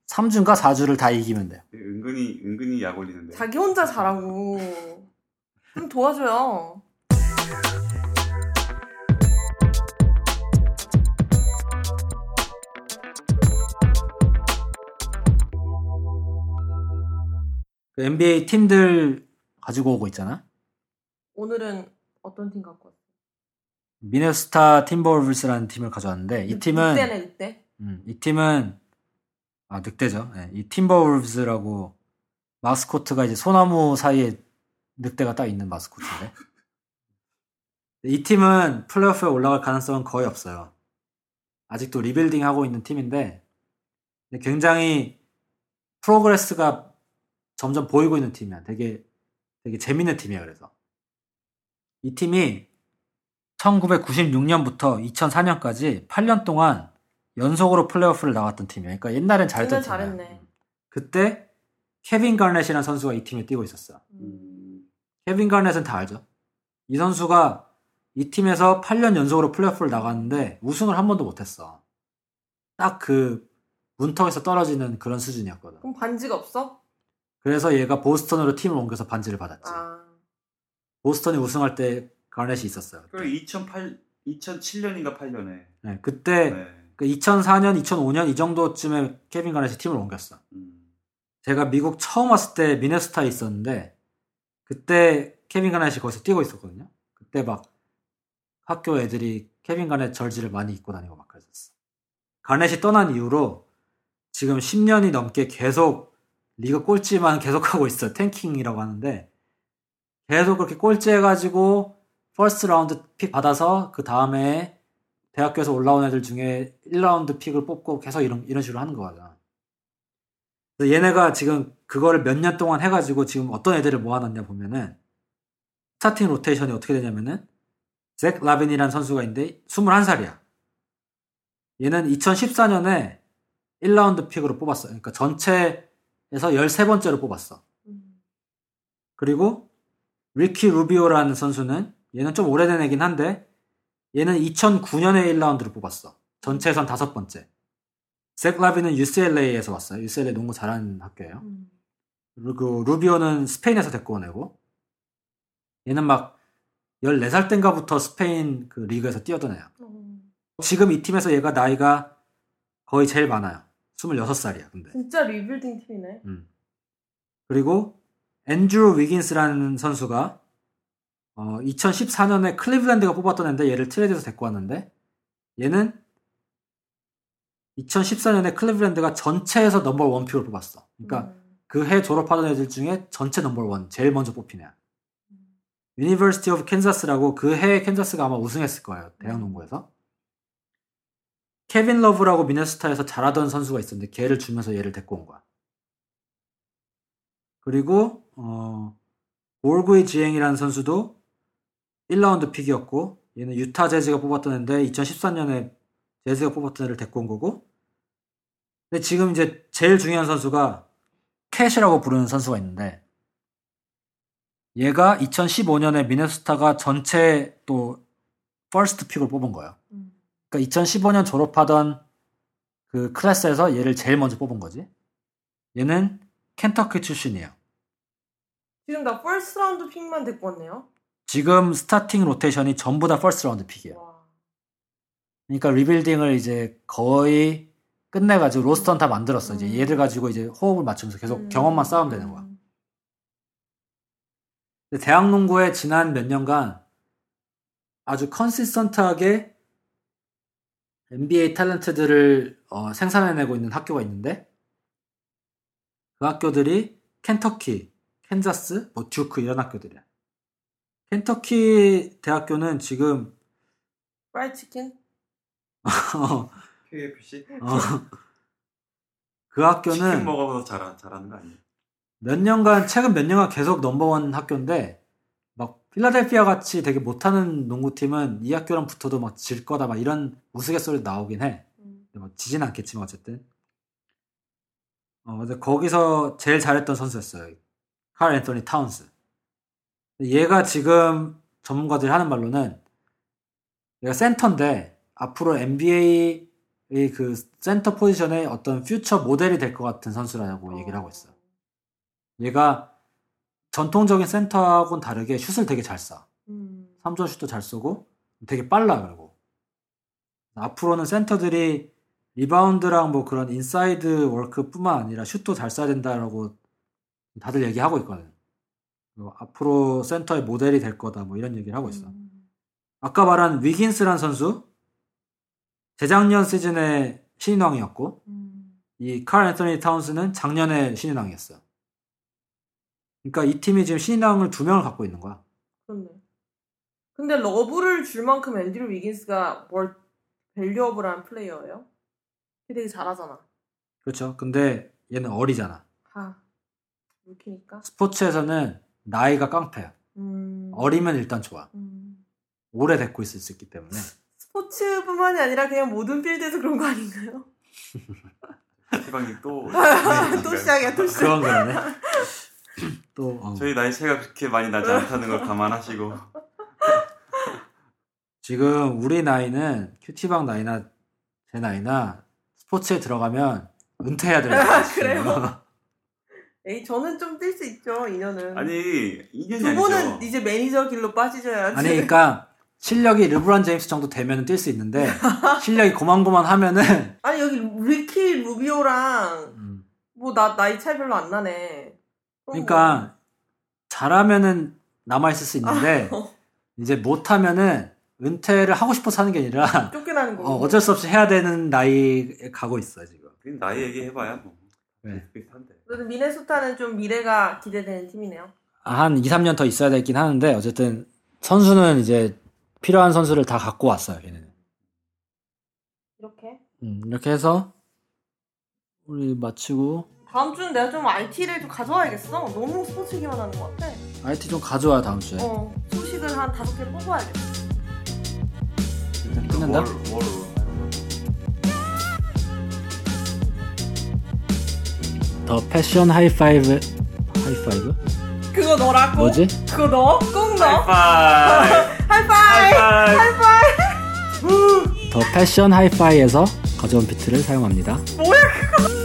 Speaker 1: 3주인가 4주를 다 이기면 돼.
Speaker 2: 은근히 은근히 약 올리는데.
Speaker 3: 자기 혼자 잘하고 좀 도와줘요.
Speaker 1: 그 NBA 팀들 가지고 오고 있잖아.
Speaker 3: 오늘은 어떤 팀 갖고 왔어요?
Speaker 1: 미네소타 팀버울브스라는 팀을 가져왔는데 이 팀은
Speaker 3: 늑대네 늑대.
Speaker 1: 음, 이 팀은 아 늑대죠. 예, 이 팀버울브스라고 마스코트가 이제 소나무 사이에 늑대가 딱 있는 마스코트인데 이 팀은 플레이오프에 올라갈 가능성은 거의 없어요. 아직도 리빌딩 하고 있는 팀인데 굉장히 progress가 점점 보이고 있는 팀이야. 되게 되게 재밌는 팀이야. 그래서 이 팀이 1996년부터 2004년까지 8년 동안 연속으로 플레이오프를 나갔던 팀이에요. 그러니까 옛날엔 잘했던 팀이야.
Speaker 3: 잘했네.
Speaker 1: 그때 케빈 가넷이라는 선수가 이 팀에 뛰고 있었어요.
Speaker 3: 음.
Speaker 2: 음,
Speaker 1: 케빈 가넷은 다 알죠. 이 선수가 이 팀에서 8년 연속으로 플레이오프를 나갔는데 우승을 한 번도 못했어. 딱 그 문턱에서 떨어지는 그런 수준이었거든.
Speaker 3: 그럼 반지가 없어?
Speaker 1: 그래서 얘가 보스턴으로 팀을 옮겨서 반지를 받았지.
Speaker 3: 아
Speaker 1: 보스턴이 우승할 때 가넷이 있었어요.
Speaker 2: 그리고 2008 2007년인가 8년에.
Speaker 1: 네, 그때
Speaker 2: 네.
Speaker 1: 그 2004년, 2005년 이 정도쯤에 케빈 가넷이 팀을 옮겼어.
Speaker 2: 음.
Speaker 1: 제가 미국 처음 왔을 때 미네소타에 있었는데 그때 케빈 가넷이 거기서 뛰고 있었거든요. 그때 막 학교 애들이 케빈 가넷 jersey를 많이 입고 다니고 막 그랬었어. 가넷이 떠난 이후로 지금 10년이 넘게 계속 리그 꼴찌만 계속하고 있어. tanking이라고 하는데 계속 그렇게 꼴찌 해가지고 first round pick 받아서 그 다음에 대학교에서 올라온 애들 중에 1라운드 pick을 뽑고 계속 이런, 이런 식으로 하는 거야. 그래서 얘네가 지금 그거를 몇 년 동안 해가지고 지금 어떤 애들을 모아놨냐 보면은 starting rotation이 어떻게 되냐면은 잭 라빈이라는 선수가 있는데 21살이야. 얘는 2014년에 1라운드 pick으로 뽑았어. 그러니까 전체에서 13번째로 뽑았어.
Speaker 3: 음.
Speaker 1: 그리고 리키 루비오라는 선수는 얘는 좀 오래된 애긴 한데 얘는 2009년에 1라운드를 뽑았어. 전체에선 다섯 번째. 잭 라빈은 UCLA에서 왔어요. UCLA 농구 잘하는 학교예요.
Speaker 3: 음.
Speaker 1: 그리고 루비오는 스페인에서 데리고 온 애고 얘는 막 14살 땐가부터 스페인 그 리그에서.
Speaker 3: 음.
Speaker 1: 지금 이 팀에서 얘가 나이가 거의 제일 많아요. 26살이야, 근데.
Speaker 3: 진짜 리빌딩 팀이네.
Speaker 1: 음. 그리고 앤드루 위긴스라는 선수가 어, 2014년에 클리블랜드가 뽑았던 애인데 얘를 트레이드에서 데리고 왔는데 얘는 2014년에 클리블랜드가 전체에서 number one pick을 뽑았어. 그러니까
Speaker 3: 음.
Speaker 1: 그해 졸업하던 애들 중에 전체 number one 제일 먼저 뽑힌 애야. University of Kansas라고 그 해에 캔자스가 아마 우승했을 거예요. 대학 농구에서. 케빈 러브라고 미네소타에서 잘하던 선수가 있었는데 걔를 주면서 얘를 데리고 온 거야. 그리고 어 고르기 젱이라는 선수도 1라운드 pick이었고 얘는 유타 재즈가 뽑았던 애인데 2014년에 재즈가 뽑았던 애를 데리고 온 거고 근데 지금 이제 제일 중요한 선수가 캣이라고 부르는 선수가 있는데 얘가 2015년에 미네소타가 전체 또 first pick을 뽑은 거예요.
Speaker 3: 음.
Speaker 1: 그러니까 2015년 졸업하던 그 클래스에서 얘를 제일 먼저 뽑은 거지. 얘는 켄터키 출신이에요.
Speaker 3: 지금 다 first round pick만 데리고 왔네요.
Speaker 1: 지금 starting rotation이 전부 다 first round pick이에요.
Speaker 3: 와.
Speaker 1: 그러니까 rebuilding을 이제 거의 끝내가지고 roster는 다 만들었어. 이제
Speaker 3: 음.
Speaker 1: 얘들 가지고 이제 호흡을 맞추면서 계속
Speaker 3: 음.
Speaker 1: 경험만 쌓으면 되는 거야. 대학 농구에 지난 몇 년간 아주 consistent하게 NBA talent들을 어, 생산해내고 있는 학교가 있는데 그 학교들이 켄터키, 캔자스, 뭐 듀크 이런 학교들이야. 켄터키 대학교는 지금
Speaker 3: 프라이 치킨?
Speaker 1: 어,
Speaker 2: KFC
Speaker 1: 어, 그
Speaker 2: 치킨
Speaker 1: 학교는
Speaker 2: 먹어서 잘 잘하는 거 아니에요?
Speaker 1: 몇 년간 최근 몇 년간 계속 넘버원 학교인데 막 필라델피아 같이 되게 못하는 농구팀은 이 학교랑 붙어도 막 질 거다 막 이런 우스갯소리 나오긴 해.
Speaker 3: 음.
Speaker 1: 근데 막 지진 않겠지만 어쨌든. 어, 근데 거기서 제일 잘했던 선수였어요. 칼 앤토니 타운스. 얘가 지금 전문가들이 하는 말로는 얘가 센터인데 앞으로 NBA의 그 센터 포지션의 어떤 future model이 될 것 같은 선수라고 얘기를 하고 있어요. 얘가 전통적인 센터하고는 다르게 슛을 되게 잘 쏴.
Speaker 3: 음.
Speaker 1: 3점 슛도 잘 쏘고 되게 빨라 그리고 앞으로는 센터들이 리바운드랑 뭐 그런 inside work뿐만 아니라 슛도 잘 쏴야 된다라고 다들 얘기하고 있거든. 그리고 앞으로 센터의 모델이 될 거다 뭐 이런 얘기를 하고 있어.
Speaker 3: 음.
Speaker 1: 아까 말한 위긴스란 선수 재작년 시즌에 신인왕이었고
Speaker 3: 음.
Speaker 1: 이 칼 앤서니 타운스는 작년에 신인왕이었어. 그러니까 이 팀이 지금 신인왕을 두 명을 갖고 있는 거야.
Speaker 3: 그렇네. 근데 러브를 줄 만큼 앤드류 위긴스가 뭘 valuable한 플레이어예요? 걔 되게 잘하잖아.
Speaker 1: 그렇죠. 근데 얘는 어리잖아.
Speaker 3: 아, 루키니까.
Speaker 1: 스포츠에서는 나이가 깡패야.
Speaker 3: 음.
Speaker 1: 어리면 일단 좋아.
Speaker 3: 음.
Speaker 1: 오래 데리고 있을 수 있기 때문에.
Speaker 3: 스포츠뿐만이 아니라 그냥 모든 필드에서 그런 거 아닌가요?
Speaker 2: 희방님 또
Speaker 3: 또 시작이야, 또 시작.
Speaker 1: 그건 그러네. 또 어.
Speaker 2: 저희 나이 차이가 그렇게 많이 나지 않다는 걸 감안하시고
Speaker 1: 지금 우리 나이는 큐티방 나이나 제 나이나 스포츠에 들어가면 은퇴해야 되는 거야.
Speaker 3: 아, 그래요? 에이, 저는 좀 뛸 수 있죠, 2년은.
Speaker 2: 아니 2년이
Speaker 3: 두
Speaker 2: 아니죠.
Speaker 3: 분은 이제 매니저 길로 빠지셔야지.
Speaker 1: 아니 그러니까 실력이 르브론 제임스 정도 되면 뛸 수 있는데 실력이 고만고만 하면은
Speaker 3: 아니, 여기 리키 루비오랑
Speaker 1: 음,
Speaker 3: 뭐 나 나이 차이 별로 안 나네. 그럼 뭐.
Speaker 1: 그러니까 잘하면은 남아 있을 수 있는데
Speaker 3: 어.
Speaker 1: 이제 못하면은 은퇴를 하고 싶어서 하는 게 아니라
Speaker 3: 쫓겨나는 거.
Speaker 1: 어, 어쩔 수 없이 해야 되는 나이에 가고 있어 지금.
Speaker 2: 나이 얘기해봐야 뭐
Speaker 1: 네.
Speaker 2: 비슷한데
Speaker 3: 그래도 미네소타는 좀 미래가 기대되는 팀이네요.
Speaker 1: 한 2, 3년 더 있어야 되긴 하는데 어쨌든 선수는 이제 필요한 선수를 다 갖고 왔어요. 걔는.
Speaker 3: 이렇게.
Speaker 1: 음, 이렇게 해서 우리 마치고
Speaker 3: 다음 주는 내가 좀 IT를 좀 가져와야겠어. 너무 스포츠 얘기만 하는 것 같아.
Speaker 1: IT 좀 가져와 다음 주에.
Speaker 3: 어, 소식을 한 다섯 개를 뽑아야겠어.
Speaker 1: 일단 끝낸다.
Speaker 2: 월, 월
Speaker 1: 더 패션 하이파이브 하이파이브?
Speaker 3: 그거 넣으라고?
Speaker 1: 뭐지?
Speaker 3: 그거 넣어? 꼭 넣어?
Speaker 2: 하이파이
Speaker 3: 하이파이!
Speaker 2: 하이파이
Speaker 1: 더 패션 하이파이에서 저음 비트를 사용합니다.
Speaker 3: 뭐야 그거?